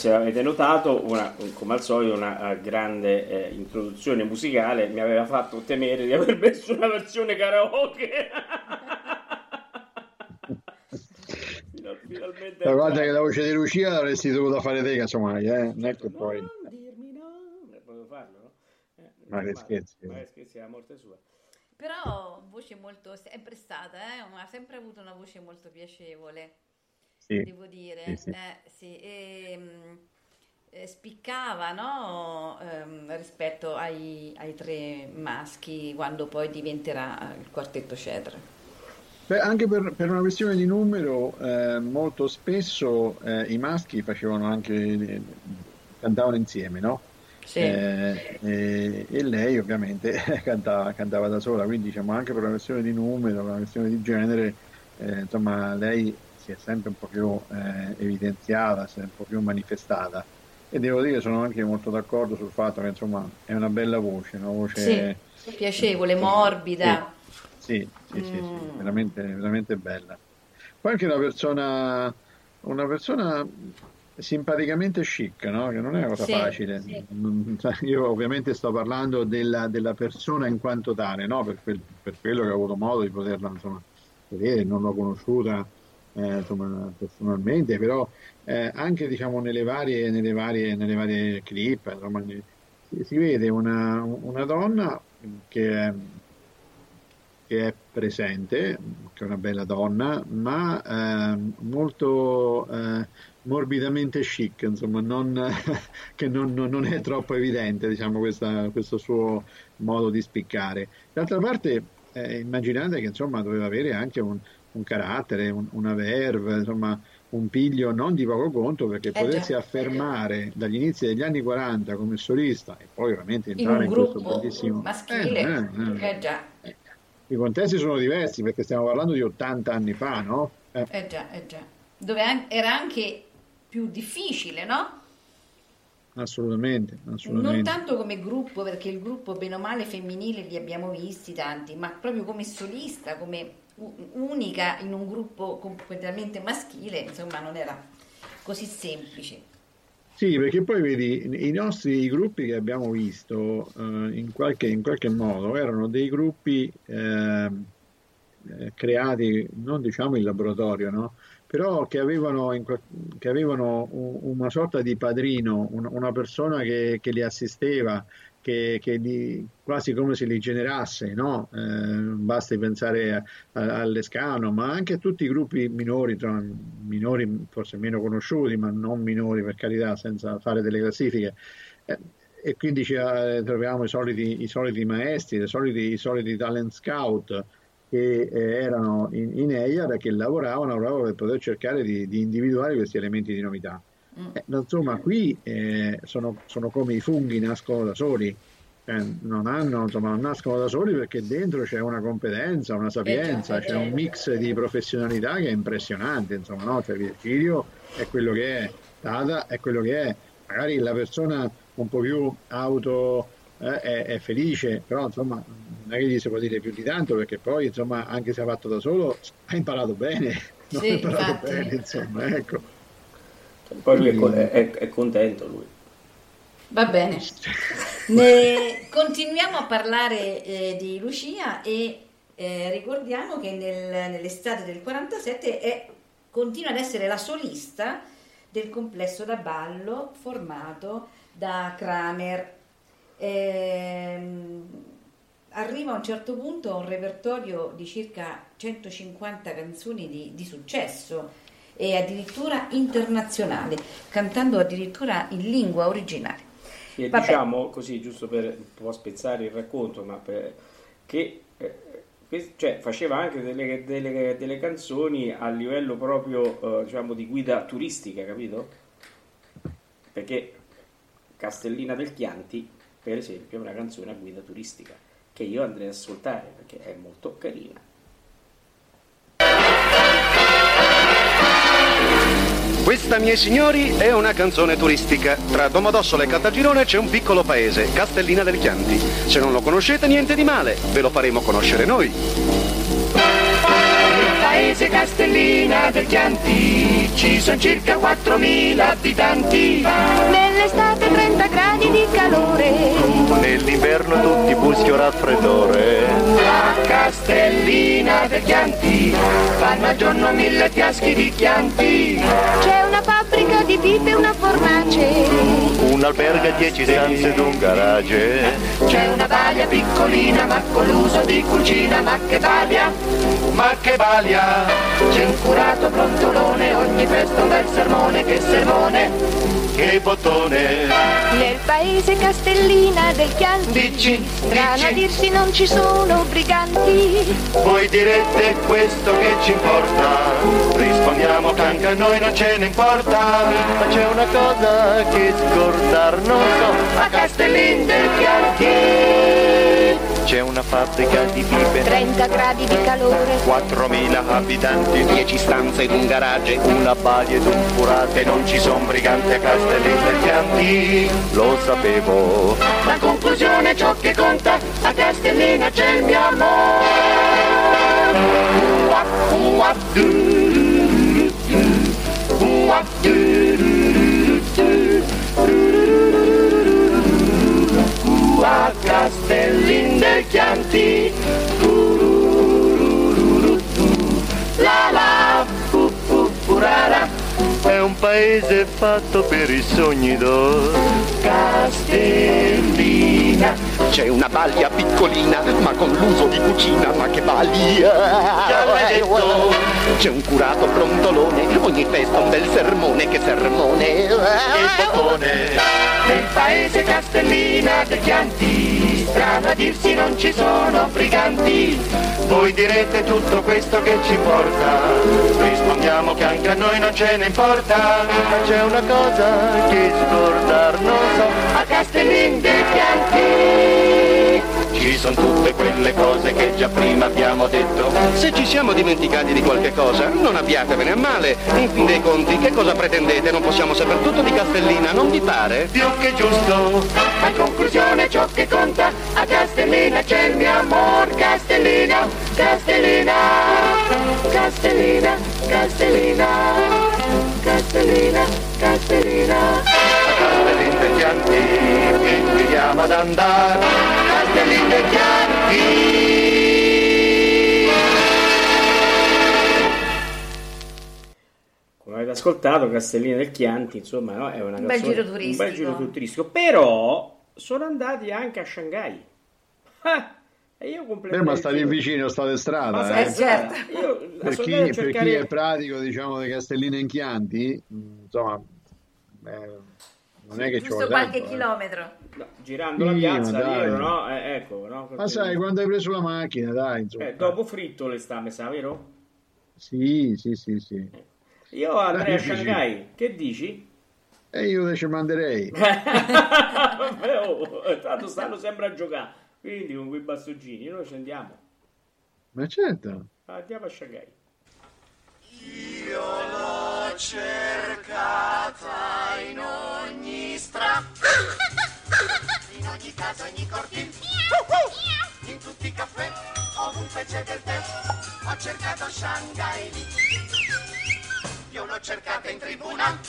Se avete notato, una- come al solito, una eh, grande eh, introduzione musicale mi aveva fatto temere di aver messo una versione karaoke. Final- Finalmente. Ma guarda che la voce di Lucia l'avresti dovuta fare te, casomai, eh? Non è che poi... Non dirmi no. Eh, Potevo farlo, no? Eh, Ma che scherzi. Ma che scherzi, è la morte sua. Però voce molto, sempre stata, eh, ha sempre avuto una voce molto piacevole, Sì, devo dire. sì, sì. Eh, sì, e, mm, eh, spiccava, no, ehm, rispetto ai, ai tre maschi quando poi diventerà il quartetto Cetra. Beh, anche per, per una questione di numero, eh, molto spesso eh, i maschi facevano anche, eh, cantavano insieme, no? Sì. Eh, e, e lei ovviamente cantava, cantava da sola, quindi diciamo anche per una questione di numero, per una questione di genere, eh, insomma lei si è sempre un po' più eh, evidenziata, si è un po' più manifestata e devo dire sono anche molto d'accordo sul fatto che insomma è una bella voce, una voce Sì, piacevole, morbida. sì, sì, sì, sì, Mm. veramente, veramente bella. Poi anche una persona, una persona simpaticamente chic, no? Che non è una cosa Sì, facile. sì. Mm, Io ovviamente sto parlando della, della persona in quanto tale, no? Per, quel- per quello che ho avuto modo di poterla insomma, vedere, non l'ho conosciuta eh, insomma, personalmente, però eh, anche diciamo, nelle varie, nelle varie, nelle varie clip insomma, si, si vede una, una donna che che è presente, che è una bella donna, ma ehm, molto eh, morbidamente chic, insomma, non, che non- non è troppo evidente, diciamo, questa- questo suo modo di spiccare. D'altra parte, eh, immaginate che insomma doveva avere anche un, un carattere, un- una verve, insomma, un piglio non di poco conto perché Eh potersi affermare dagli inizi degli anni 40 come solista e poi ovviamente In entrare un in questo bellissimo maschile. Eh, eh, eh. Già, I contesti sono diversi perché stiamo parlando di 80 anni fa, no? Eh, eh già, già. Dove an- era anche più difficile, no? assolutamente, Non assolutamente. tanto come gruppo, perché il gruppo bene o male femminile li abbiamo visti tanti, ma proprio come solista, come unica in un gruppo completamente maschile, insomma, non era così semplice. Sì, perché poi vedi, i nostri gruppi che abbiamo visto eh, in qualche, in qualche modo erano dei gruppi ehm, eh, creati, non diciamo in laboratorio, no? Però che avevano, che avevano una sorta di padrino, un- una persona che, che li assisteva, che, che li- quasi come se li generasse, no? Eh, basti pensare all'Escano, ma anche a tutti i gruppi minori, insomma, minori forse meno conosciuti, ma non minori per carità, senza fare delle classifiche. Eh, e quindi ci, eh, troviamo i soliti, i soliti maestri, i soliti, i soliti talent scout che eh, erano in, in EIAR e che lavoravano proprio per poter cercare di, di individuare questi elementi di novità. Mm. Eh, insomma, qui eh, sono, sono come i funghi, nascono da soli, Cioè, non, hanno, insomma, non nascono da soli perché dentro c'è una competenza, una sapienza, Eh già, eh c'è un mix di professionalità che è impressionante, insomma, no? Cioè, Virgilio è quello che è, Tata è quello che è, magari la persona un po' più auto eh, è, è felice, però insomma non è che gli si può dire più di tanto perché poi insomma anche se ha fatto da solo ha imparato bene, Sì, ha imparato bene, insomma, ecco. Poi lui è, è- è contento lui. Va bene. Ne- continuiamo a parlare eh, di Lucia e eh, ricordiamo che nel- nell'estate del 47 è- continua ad essere la solista del complesso da ballo formato da Kramer. Ehm, arriva a un certo punto a un repertorio di circa 150 canzoni di, di successo e addirittura internazionale, cantando addirittura in lingua originale. E Vabbè. diciamo così, giusto per un po' spezzare il racconto, ma per- che eh, cioè, faceva anche delle, delle- delle canzoni a livello proprio eh, diciamo, di guida turistica, capito? Perché Castellina del Chianti, per esempio, è una canzone a guida turistica che io andrei ad ascoltare perché è molto carina. Questa, miei signori, è una canzone turistica. Tra Domodossola e Caltagirone c'è un piccolo paese, Castellina del Chianti. Se non lo conoscete, niente di male, ve lo faremo conoscere noi. paese Castellina del Chianti ci sono circa 4.000 abitanti. Nell'estate 30 gradi di calore. Nell'inverno tutti buschi o raffreddore. Castellina del Chianti fanno al giorno mille fiaschi di Chianti. C'è una fabbrica di pipe e una fornace. Un albergo a 10 stanze ed un garage. C'è una balia piccolina ma con l'uso di cucina, ma che balia, ma che balia. C'è un curato brontolone, ogni festa un bel sermone, che sermone. Che bottone. Nel paese Castellina del Chianti. Dici, Strano a dici. dirsi non ci sono briganti. Voi direte questo che ci importa. Rispondiamo che anche a noi non ce ne importa. Ma c'è una cosa che scordar non so. A Castellin del Chianti. C'è una fabbrica di pipe. 30 gradi di calore. 4.000 abitanti, 10 stanze ed un garage, una balia ed un furato e non ci son briganti a Castellin del Chianti, lo sapevo. La conclusione è ciò che conta, a Castellina c'è il mio amore. Ua, ua, du, du, du, ua, du, du, du, du, a Castellin del Chianti. La la, pu, pu, purara, È un paese fatto per i sogni d'oro. Castellina. C'è una balia piccolina, ma con l'uso di cucina, ma che balia! C'è un curato brontolone, ogni festa un bel sermone, che sermone! Il bottone. Nel paese Castellina del Chianti, strano a dirsi non ci sono briganti. Voi direte tutto questo che ci importa. Rispondiamo che anche a noi non ce ne importa. Ma c'è una cosa che scordar non so. A Castellin del Chianti, Ci sono tutte quelle cose che già prima abbiamo detto. Se ci siamo dimenticati di qualche cosa, non abbiatevene a male. In fin dei conti, che cosa pretendete? Non possiamo saper tutto di Castellina, non vi pare? Più che giusto. a conclusione ciò che conta, a Castellina c'è il mio amor. Castellina, Castellina, Castellina, Castellina, Castellina, Castellina. Castellin del Chianti, che invitiamo ad andare. Castellin del Chianti. Come avete ascoltato, Castellina del Chianti, insomma, no? è una Un bel canzone- giro turistico. Un bel giro turistico. Però sono andati anche a Shanghai. Ah, e io Eh, complimenti. ma state vicino, state Ma strada. sai, eh. Eh, certo. Io Per, chi, a per chi cercare- è pratico, diciamo, di Castellina in Chianti, insomma, eh, non è che Giusto qualche tempo, eh. no, chilometro. girando la piazza, dai. vero, no? Eh, ecco, no? Ma sai, quando hai preso la macchina, dai, insomma. Eh, dopo fritto le sta, sa, vero? Sì, sì, sì, sì. Io andrei a dici. Shanghai, che dici? E io ci manderei. Oh, tanto stanno sempre a giocare, quindi con quei bastoncini noi ci andiamo. Ma certo. Andiamo a Shanghai. In tutti i caffè, ovunque c'è del tè, ho cercato Shanghai lì. Io l'ho cercata in tribuna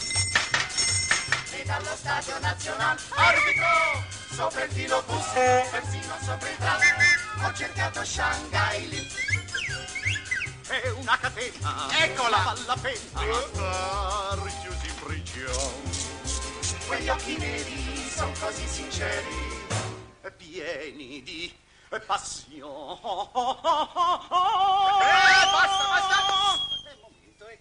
e dallo stadio nazionale. Arbitro, sopra il filo bus, persino sopra il tram, ho cercato Shanghai lì. È una catena, eccola, vale la pena. Richiusi in prigione. Quegli occhi neri sono così sinceri. Pieni di passione. Eh, basta, basta. Un momento, eh.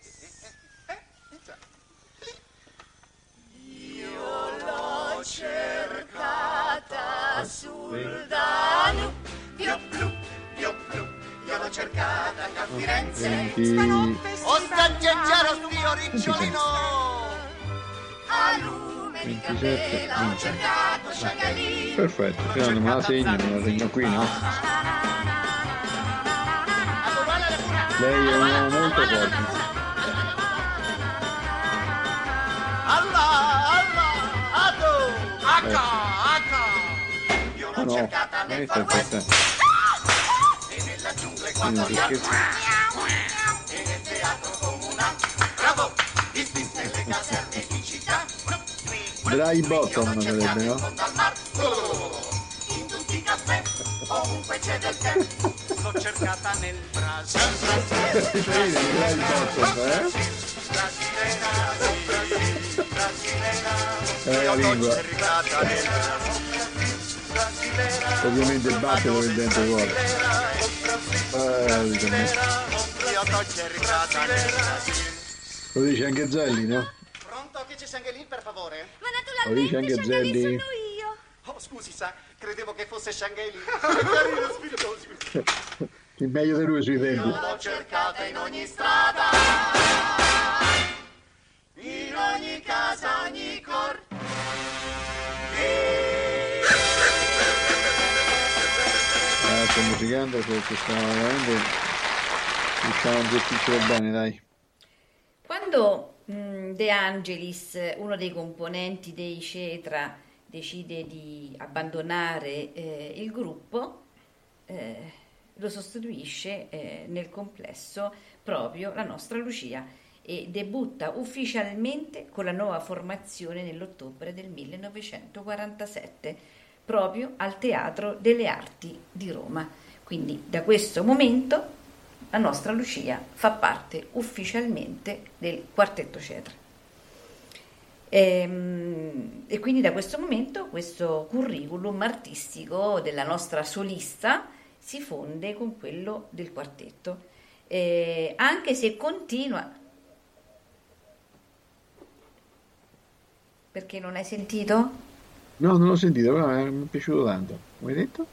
Io l'ho cercata sul Danube, Dio blu, Dio blu, io l'ho cercata a Firenze. Ostaggiaro sto ricciolino, a lume di 27, candela ho 20. cercato Shanghai. Perfetto, Fernando, me la segno, me la segno qui, no? Lei è un uomo molto forte. Alla, alla, ado, H, H. Io No, l'ho no, cercata nel Far West e nella giungla non equatoriale e teatro comunale. Bravo, distinte le caserme di città. Dry bottom sarebbe, no? in tutti i caffè, ovunque c'è del tè. L'ho cercata nel Brasile. Vedi, dry bottom, eh? Brasilera, la lingua. Ovviamente batte dove il dente vuole. Eh, diciamo. Lo dice anche Zelli, no? Pronto, che c'è Shanghelin, per favore? Ma Shanghelin Zelli. sono io. Oh, scusi, sa, credevo che fosse Shanghelin. Carino, spiritoso. Il meglio di lui sui denti. L'ho cercata in ogni strada, in ogni casa, ogni cor. Ah, sto musicando perché stiamo veramente riusciamo a gestircelo bene, dai. Quando De Angelis, uno dei componenti dei Cetra, decide di abbandonare eh, il gruppo, eh, lo sostituisce eh, nel complesso proprio la nostra Lucia e debutta ufficialmente con la nuova formazione nell'ottobre del 1947, proprio al Teatro delle Arti di Roma. Quindi da questo momento la nostra Lucia fa parte ufficialmente del quartetto Cetra. Ehm, E, quindi da questo momento questo curriculum artistico della nostra solista si fonde con quello del quartetto, Eh, anche se continua. Perché non hai sentito? No, non l'ho sentito, però mi è piaciuto tanto. Come hai detto?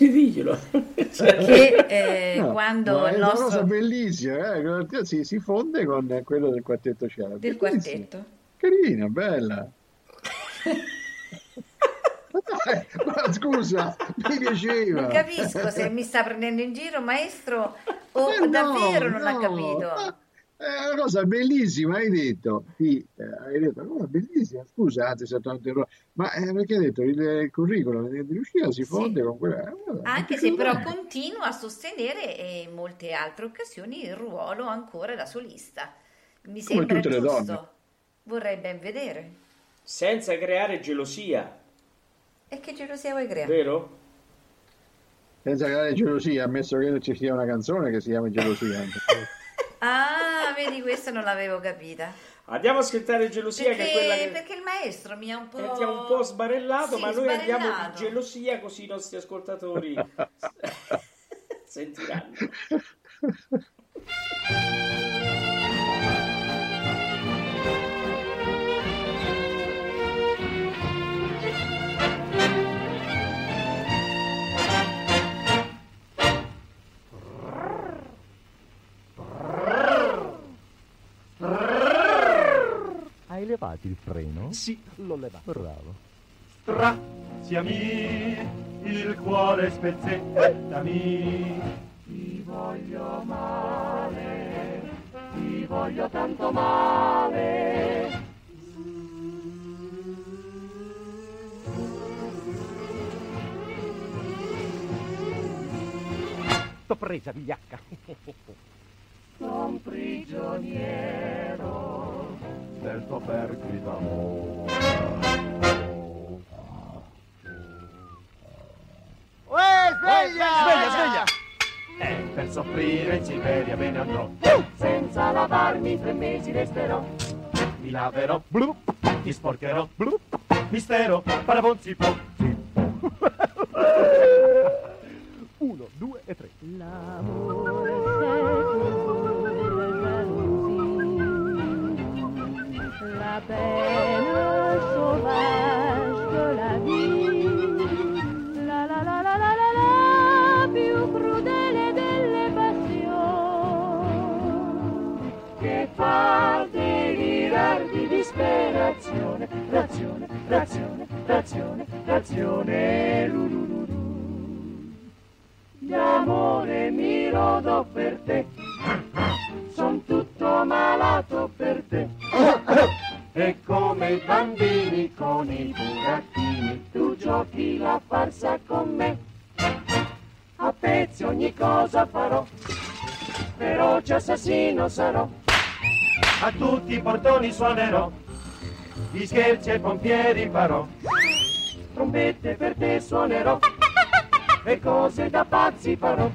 Diglielo. Che eh, No, quando no, è il una cosa nostro bellissima, eh, che si, si fonde con quello del quartetto Cielo. del quartetto. Carina, bella. Ma dai, ma scusa, mi piaceva. Non capisco se mi sta prendendo in giro, maestro, o Eh, no, davvero non ha no, capito. È una cosa bellissima, hai detto. Sì, eh, hai detto una cosa bellissima. Scusa, anzi, se ho interrotto. Ma eh, perché hai detto il, il curriculum di Lucia si fonde con quella. eh, è Anche se però tanto. continua a sostenere eh, in molte altre occasioni il ruolo ancora da solista. Mi Come sembra tutte le giusto. donne. Vorrei ben vedere. Senza creare gelosia, E che gelosia vuoi creare? vero? Senza creare gelosia, ammesso che ci sia una canzone che si chiama Gelosia. Ah, vedi, questa non l'avevo capita. Andiamo a ascoltare gelosia che è quella Perché, che perché il maestro mi ha un po'... ti ha un po' sbarellato, Sì, ma noi andiamo di sbarellato. gelosia così i nostri ascoltatori sentiranno. levato il freno? Sì, l'ho levato. Bravo. Straziami il cuore spezzettami. Ti voglio male, ti voglio tanto male. T'ho presa, vigliacca. Son prigioniero del tuo perfido amore. sveglia! Sveglia, sveglia! E per soffrire in Siberia me ne andrò. Senza lavarmi tre mesi resterò. Mi laverò, blu, mi sporcherò, blu, mistero, parabon si può. Uno, due e tre. L'amour, La peine sauvage de la vie. La la la la la la la, più crudele delle passioni. che fa delirar di disperazione, razione, razione, razione, razione, lu, lu, lu, lu. Di amore mi rodo per te, son tutto malato per te. E come i bambini con i burattini, tu giochi la farsa con me. A pezzi ogni cosa farò, feroce assassino sarò. A tutti i portoni suonerò, gli scherzi ai pompieri farò. Trombette per te suonerò, e cose da pazzi farò.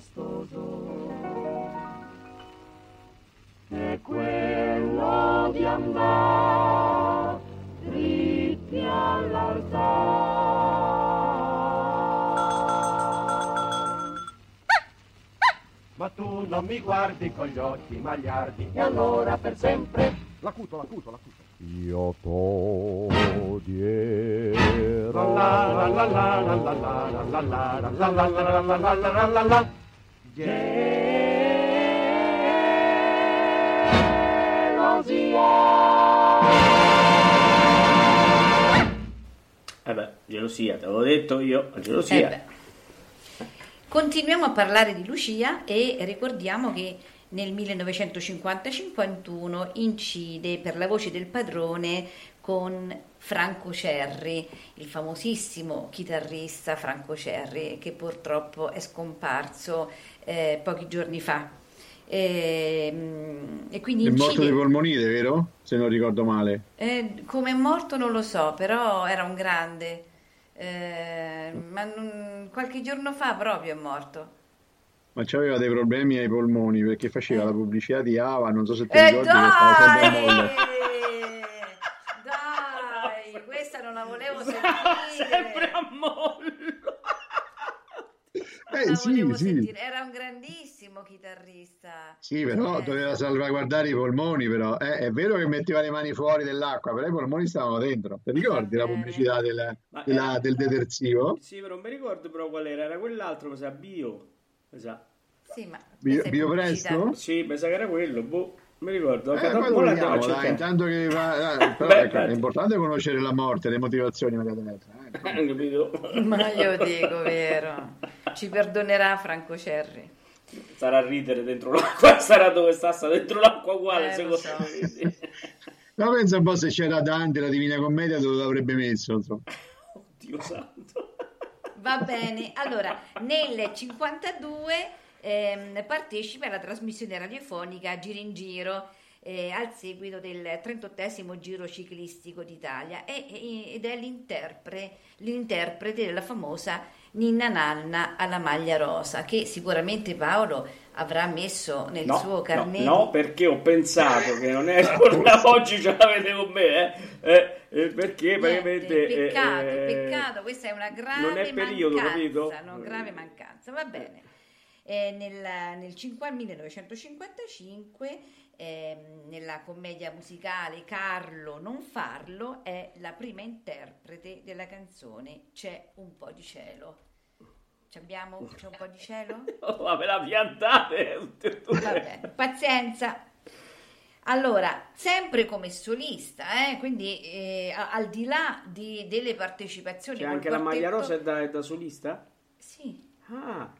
Costoso, è quello di andare dritti all'altare. Ma tu non mi guardi con gli occhi magliardi, e allora per sempre L'acuto, l'acuto, l'acuto. Io toglierò La la la la la la la la la la la la la la la la la la la Eh beh, gelosia, te l'avevo detto io, gelosia. Eh. Continuiamo a parlare di Lucia e ricordiamo che nel 1950-51 incide per la voce del padrone con Franco Cerri, il famosissimo chitarrista Franco Cerri che purtroppo è scomparso eh, pochi giorni fa. Ehm, E, quindi È morto di polmonite, vero? Se non ricordo male. eh, come è morto non lo so, però era un grande. Eh, ma non- qualche giorno fa proprio è morto. Ma c'aveva dei problemi ai polmoni perché faceva la pubblicità di Ava, non so se ti Eh ricordi, che dai! mollo. Dai, questa non la volevo sentire. Sempre a mollo. Eh la sì, sì. Era un grandissimo chitarrista. Sì, però Eh, doveva salvaguardare i polmoni, però. Eh, è vero che metteva le mani fuori dell'acqua, però i polmoni stavano dentro. Ti ricordi la pubblicità della- era- del detersivo? Sì, però non mi ricordo però qual era, era quell'altro, mi sa, bio. Mi sa. Sì, ma Bio, Bio. Presto? Sì, mi sa che era quello, boh, mi ricordo. Eh, Dopo poi mo lo l'andiamo a vediamo, dai, cercare. intanto che va, eh, però Beh, ecco, è importante conoscere la morte, le motivazioni magari eh. Capito? Ma io dico, vero. Ci perdonerà Franco Cerri. Sarà a ridere dentro l'acqua, sarà dove sta, sta dentro l'acqua uguale, Eh, lo secondo so. me. Ma pensa un po' se c'era Dante, la Divina Commedia, dove l'avrebbe messo. insomma. Dio santo. Va bene, allora nel 52 ehm, partecipa alla trasmissione radiofonica Giro in Giro eh, al seguito del 38 Giro ciclistico d'Italia e- ed è l'interpre- l'interprete della famosa Ninna Nanna alla maglia rosa che sicuramente Paolo avrà messo nel No, suo no, carnet. no, perché ho pensato che non è oggi ce l'avete con me, eh? Eh, eh, perché Niente, praticamente eh, peccato, eh, peccato, questa è una grave non è periodo, mancanza, capito? una grave mancanza, va bene. Eh, nel, nel 5 1955, ehm, nella commedia musicale Carlo non farlo, è la prima interprete della canzone C'è un po' di cielo. Ci abbiamo? C'è un po' di cielo? Oh, ma me la piantate tutte e due. Vabbè, pazienza. Allora, sempre come solista, eh, quindi eh, al di là di- delle partecipazioni C'è anche la maglia quartetto- rosa è da, è da solista? Sì. Ah,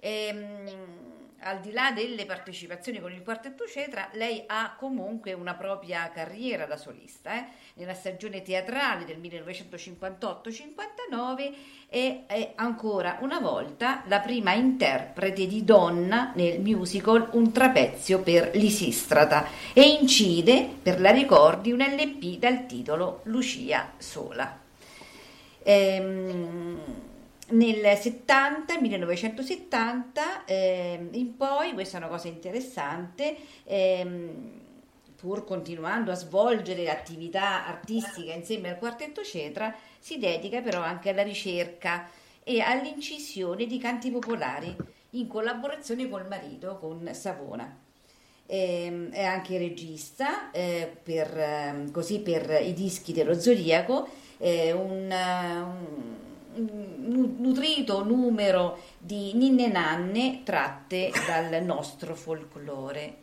Ehm, al di là delle partecipazioni con il quartetto Cetra, lei ha comunque una propria carriera da solista. eh. Nella stagione teatrale del 1958-59 è, è ancora una volta la prima interprete di donna nel musical Un trapezio per Lisistrata e incide per la Ricordi un LP dal titolo Lucia Sola. Ehm, nel 70, 1970 ehm, in poi, questa è una cosa interessante, ehm, pur continuando a svolgere attività artistica insieme al quartetto Cetra, si dedica però anche alla ricerca e all'incisione di canti popolari in collaborazione col marito, con Savona. Ehm, è anche regista eh, per, ehm, così per i dischi dello Zodiaco, eh, eh, un- un nutrito numero di ninne nanne tratte dal nostro folklore.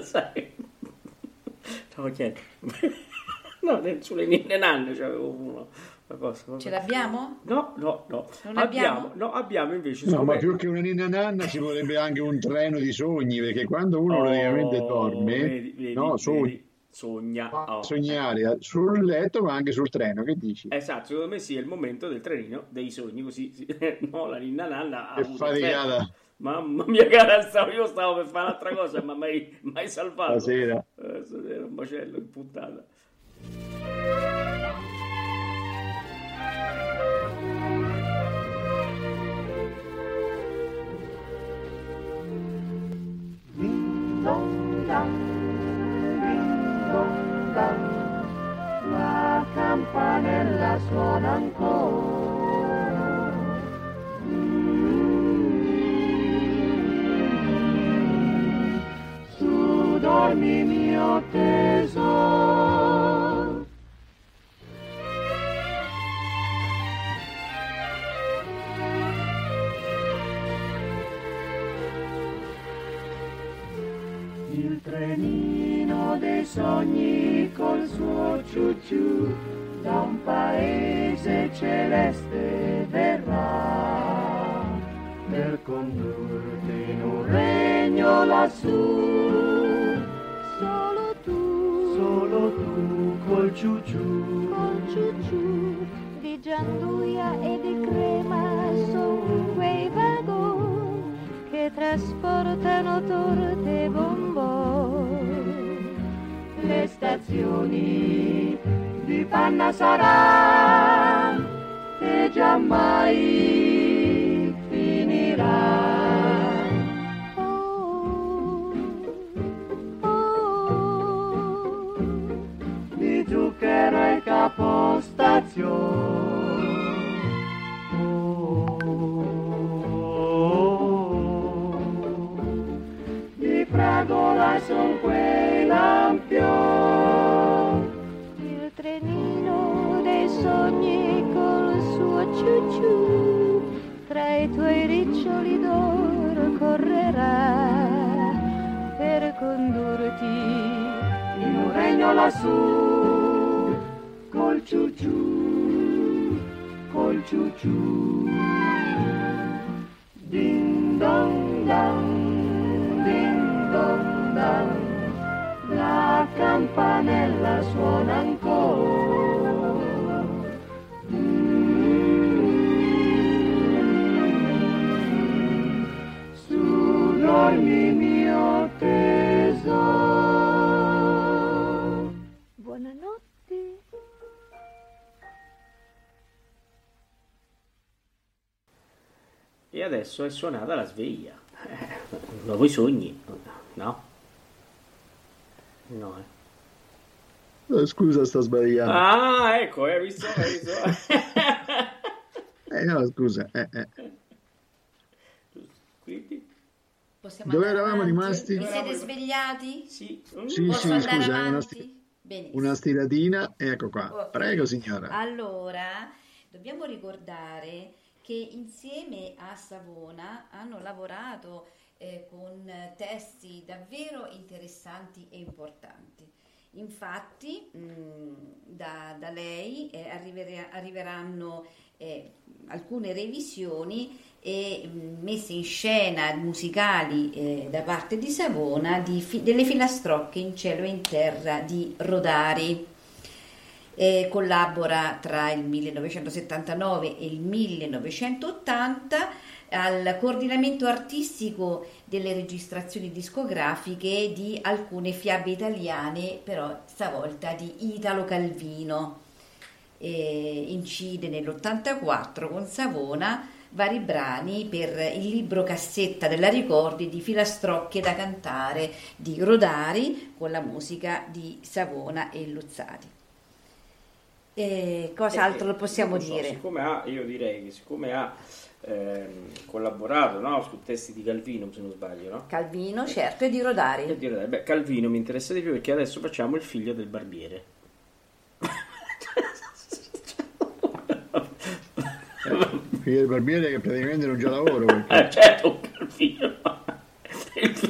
sai. Stavo chiedendo. No, sulle ninne nanne c'avevo uno, Cosa- cosa- Ce l'abbiamo? No, no, no. Non abbiamo, no, abbiamo invece No, ma scoperto- più che una ninna nanna ci vorrebbe anche un treno di sogni, perché quando uno Oh, praticamente dorme, vedi, vedi, no, sogni, sogna. oh. sognare sul letto ma anche sul treno, che dici? Esatto, secondo me sì, è il momento del trenino dei sogni, così sì. no, la ninna nanna ha faticata. effetto. Mamma mia cara, stavo, io stavo per fare un'altra cosa, ma mai, mai salvato. Stasera. Eh, stasera, un macello, che puttana. Suona ancora. Su dormi mio tesoro. Il trenino dei sogni col suo ciucciù da un paese celeste verrà per condurti in un regno lassù. Solo tu, Solo tu col ciucciù, col ciucciù di gianduia e di crema su quei vagoni che trasportano torte e bombon. le stazioni di panna saranno e giammai finirà. Di zucchero e capostazione. Regno lassù col Adesso è suonata la sveglia. Eh, dopo i sogni, no? No, eh. Eh, Scusa, sto sbagliando. Ah, ecco, hai visto? Hai visto? Eh, no, scusa. eh, eh. Quindi? Possiamo Dove eravamo avanti? rimasti? Vi siete svegliati? Sì. Sì, Posso sì, andare scusa, una, avanti? sti- una stiratina. Ecco qua. Ok. Prego, signora. Allora, dobbiamo ricordare che insieme a Savona hanno lavorato eh, con testi davvero interessanti e importanti. Infatti, mh, da, da lei eh, arrivere- arriveranno eh, alcune revisioni e mh, messe in scena musicali eh, da parte di Savona di fi- delle filastrocche in cielo e in terra di Rodari. Eh, collabora tra il 1979 e il 1980 al coordinamento artistico delle registrazioni discografiche di alcune fiabe italiane, però stavolta di Italo Calvino. Eh, incide nell'84 con Savona vari brani per il libro cassetta della Ricordi di Filastrocche da cantare di Rodari con la musica di Savona e Luzzati. Eh, cos'altro lo possiamo Non so, dire? Siccome ha, io direi che siccome ha ehm, collaborato no, su testi di Calvino, se non sbaglio, no? Calvino, certo, e di Rodari. E dire, beh, Calvino mi interessa di più perché adesso facciamo il figlio del barbiere. Figlio del barbiere che praticamente non c'ha lavoro. Perché Eh, certo, Calvino.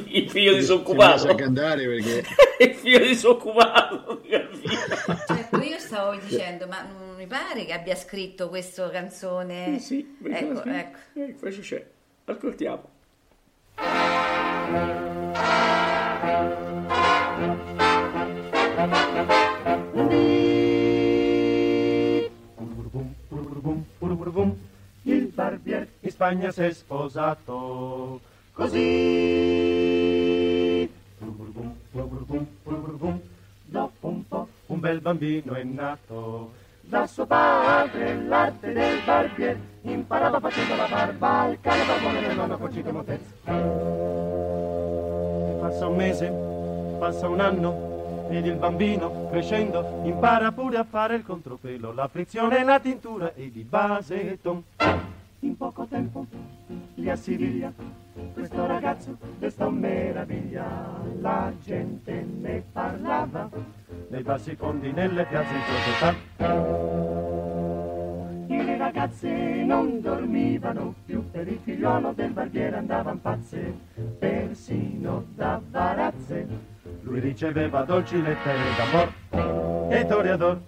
Il figlio, disoccupato. mette a cantare perché il figlio disoccupato. Certo, io stavo dicendo, ma non mi pare che abbia scritto questa canzone. Sì, sì, ecco, ecco. Eh, questo c'è. Ascoltiamo. Il barbier in Spagna si è sposato così. Dopo un po' un bel bambino è nato. Da suo padre l'arte del barbier imparava facendo la barba al cane barbone del nonno Concito Montez. Passa un mese, passa un anno ed il bambino crescendo impara pure a fare il contropelo, la frizione, la tintura e di base tom. In poco tempo li assiglia questo ragazzo desta un meraviglia, la gente ne parlava nei bassi fondi, nelle piazze in società. Le ragazze non dormivano più per il figliolo del barbiere andavan pazze, persino da barazze. Lui riceveva dolci lettere d'amor e toreador,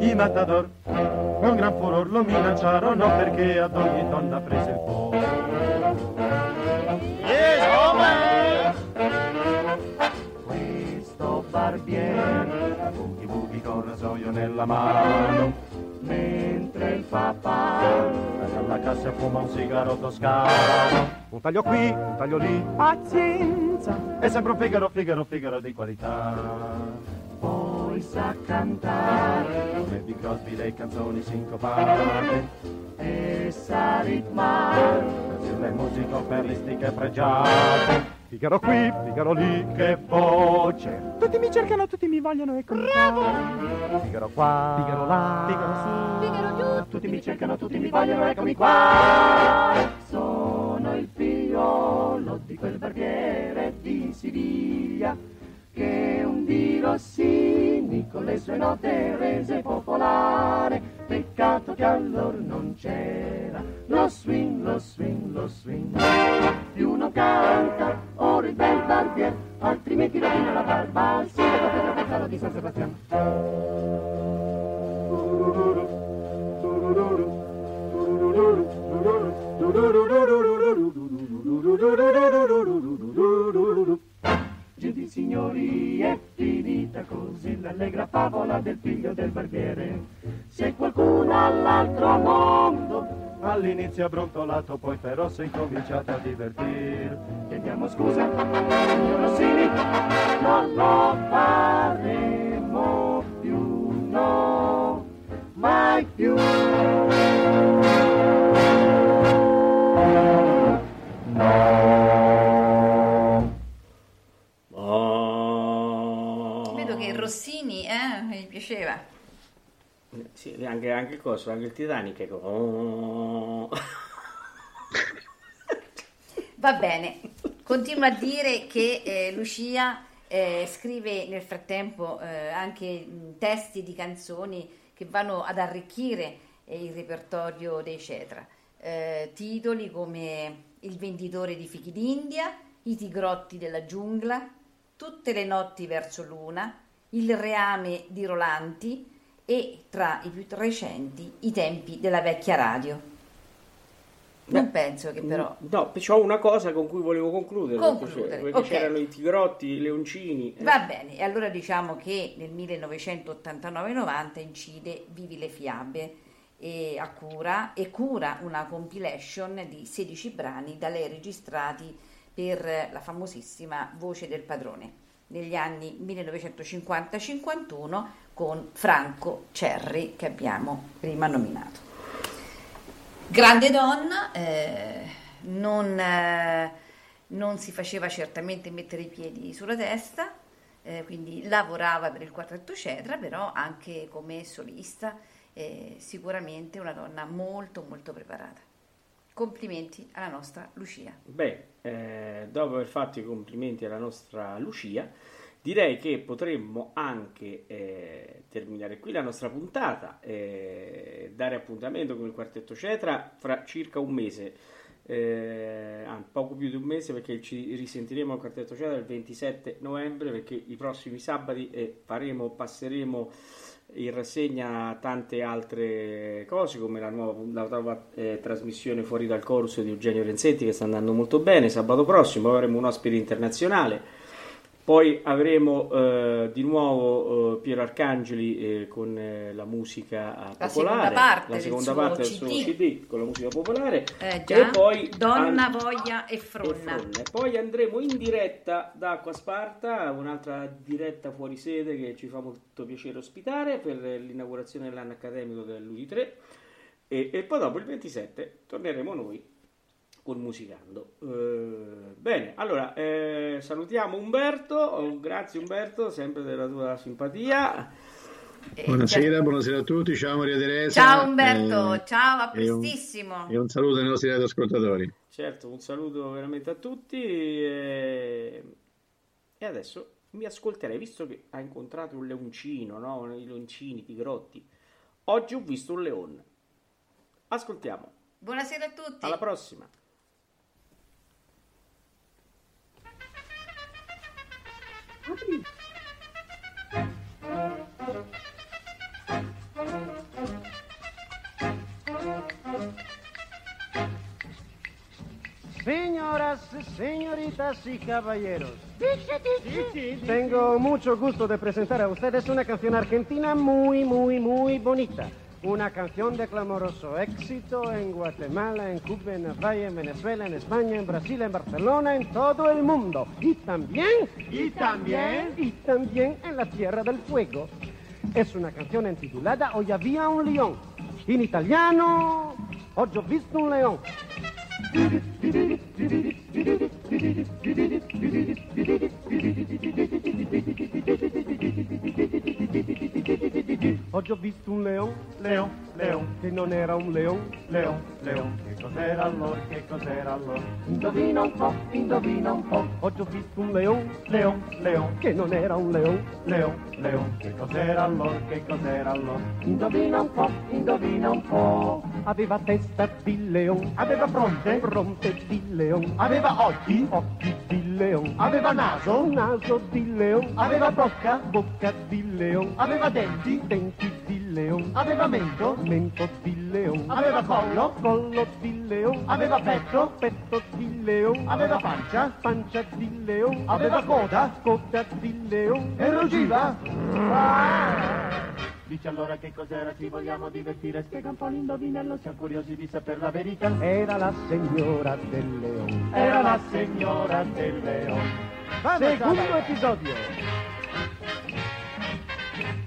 i matador, con gran furor lo minacciarono perché ad ogni donna prese il po'. Mano, mentre il papà alla cassa fuma un sigaro toscano. Un taglio qui, un taglio lì, pazienza, è sempre un figaro, figaro, figaro di qualità. Poi sa cantare come Bing Crosby le canzoni sincopate e sa ritmare le musiche operistiche pregiate. Figaro qui, Figaro lì, che voce! Tutti mi cercano, tutti mi vogliono e Bravo! Figaro qua, Figaro là, Figaro su, Figaro giù. Tutti mi cercano, tutti mi vogliono, eccomi qua! Sono il figliolo di quel barbiere di Siviglia che un di Rossini con le sue note rese popolare. Peccato che allora non c'era lo swing, lo swing, lo swing. Più non canta ora il bel barbier, altrimenti rovina la barba al sindaco Pedro Pezzalo di San Sebastiano. Gentili signori, è finita così l'allegra favola del figlio del barbiere. Se qualcuno all'altro mondo all'inizio ha brontolato, poi però si è incominciato a divertir. Chiediamo scusa, signor Rossini, non lo faremo più, no, mai più. Oh. Piaceva. Sì, anche, anche il coso, anche il Titanic. Ecco. Oh. Va bene, continuo a dire che eh, Lucia eh, scrive nel frattempo eh, anche testi di canzoni che vanno ad arricchire eh, il repertorio dei Cetra. Eh, titoli come Il venditore di fichi d'India, I tigrotti della giungla, Tutte le notti verso luna, Il reame di Rolanti e tra i più recenti I tempi della vecchia radio. Non penso che però No, ho una cosa con cui volevo concludere. Concludere, Perché ok. c'erano i tigrotti, i leoncini. eh. Va bene, e allora diciamo che nel 1989-90 incide Vivi le fiabe e, a cura, e cura una compilation di 16 brani da lei registrati per la famosissima Voce del Padrone negli anni 1950-51 con Franco Cerri che abbiamo prima nominato. Grande donna, eh, non, eh, non si faceva certamente mettere i piedi sulla testa, eh, quindi lavorava per il quartetto Cetra, però anche come solista, eh, sicuramente una donna molto molto preparata. Complimenti alla nostra Lucia. Beh, eh, dopo aver fatto i complimenti alla nostra Lucia, direi che potremmo anche eh, terminare qui la nostra puntata, eh, dare appuntamento con il Quartetto Cetra fra circa un mese, eh, poco più di un mese perché ci risentiremo al Quartetto Cetra il 27 novembre perché i prossimi sabati eh, faremo, passeremo in rassegna tante altre cose come la nuova, la nuova, eh, trasmissione Fuori dal Chorus di Eugenio Renzetti che sta andando molto bene sabato prossimo, avremo un ospite internazionale. Poi avremo eh, di nuovo eh, Piero Arcangeli eh, con eh, la musica La popolare, seconda parte la del seconda suo parte del suo CD. Con la musica popolare. Eh, già. E poi Donna, an- voglia e fronna. e poi andremo in diretta da Acqua Sparta, un'altra diretta fuori sede che ci fa molto piacere ospitare per l'inaugurazione dell'anno accademico dell'UI3 e, e poi dopo il 27 torneremo noi col Musicando. Eh, bene, allora eh, salutiamo Umberto, Oh, grazie Umberto, sempre della tua simpatia. Buonasera, buonasera a tutti, ciao Maria Teresa. Ciao Umberto, eh, ciao, a e un- prestissimo. E un saluto ai nostri radioascoltatori. Certo, un saluto veramente a tutti e, e adesso mi ascolterei, visto che ha incontrato un leoncino, no? I leoncini, i tigrotti. Oggi ho visto un leone. Ascoltiamo. Buonasera a tutti. Alla prossima. Señoras, señoritas y caballeros. Tengo mucho gusto de presentar a ustedes una canción argentina muy, muy, muy bonita. Una canción de clamoroso éxito en Guatemala, en Cuba, en Valle, en Venezuela, en España, en Brasil, en Barcelona, en todo el mundo. Y también, y también, y también en la Tierra del Fuego. Es una canción intitulada Hoy había un león. En italiano, Oggi ho visto un león. Oggi ho visto un leon, leon, leon, che non era un leon, leon, leon. Che cos'era allora, che cos'era allora? Indovina un po', indovina un po'. Oggi ho visto un leon, leon, leon, che non era un leon, leon, leon. Che cos'era allora, che cos'era allora? Indovina un po', indovina un po'. Aveva testa di leon, aveva fronte, fronte di leon, aveva occhi, occhi di leon, aveva naso, naso di leon, aveva bocca, bocca di leon, aveva denti, denti di leon, aveva mento, mento di leon, aveva collo, collo di leon, aveva petto, petto di leon, aveva pancia, pancia di leon, aveva coda, coda di leon, e ruggiva. Dice allora che cos'era, ci vogliamo divertire, spiega un po' l'indovinello, siamo curiosi di sapere la verità. Era la signora del leone. Era la signora del leone. Secondo episodio.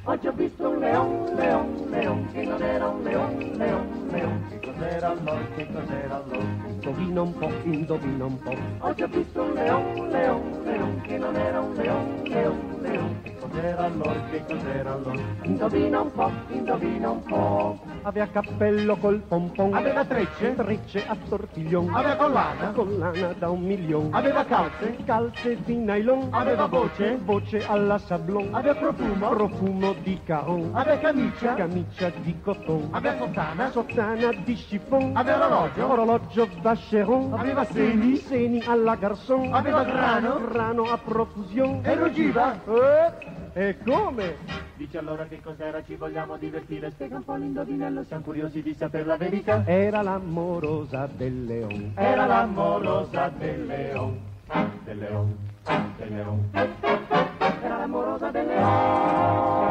Oggi ho visto un leon, leon, leon, che non era un leon, leon, leon. Che cos'era allora, che cos'era allora? Indovina un po', indovina un po'. Oggi ho visto un leon, leon, leon, che non era un leon, leon, leon. Cos'era allora, che cos'era allora? Indovina un po', indovina un po'. Aveva cappello col pompon. Aveva trecce, trecce a tortiglion. Aveva collana, collana da un milione. Aveva calze, calze di nylon. Aveva voce, voce alla sablon. Aveva profumo, profumo di caron. Aveva camicia, camicia di coton. Aveva sottana, sottana di chiffon. Aveva orologio, orologio vacheron. Aveva seni, seni alla garçon. Aveva grano, grano a profusione. E ruggiva. Eh? E come? Dice allora che cos'era, ci vogliamo divertire, spiega un po' l'indovinello, siamo curiosi di sapere la verità. Era l'amorosa del leon. Era l'amorosa del leon. Del leon. Del leon. Era l'amorosa del leon.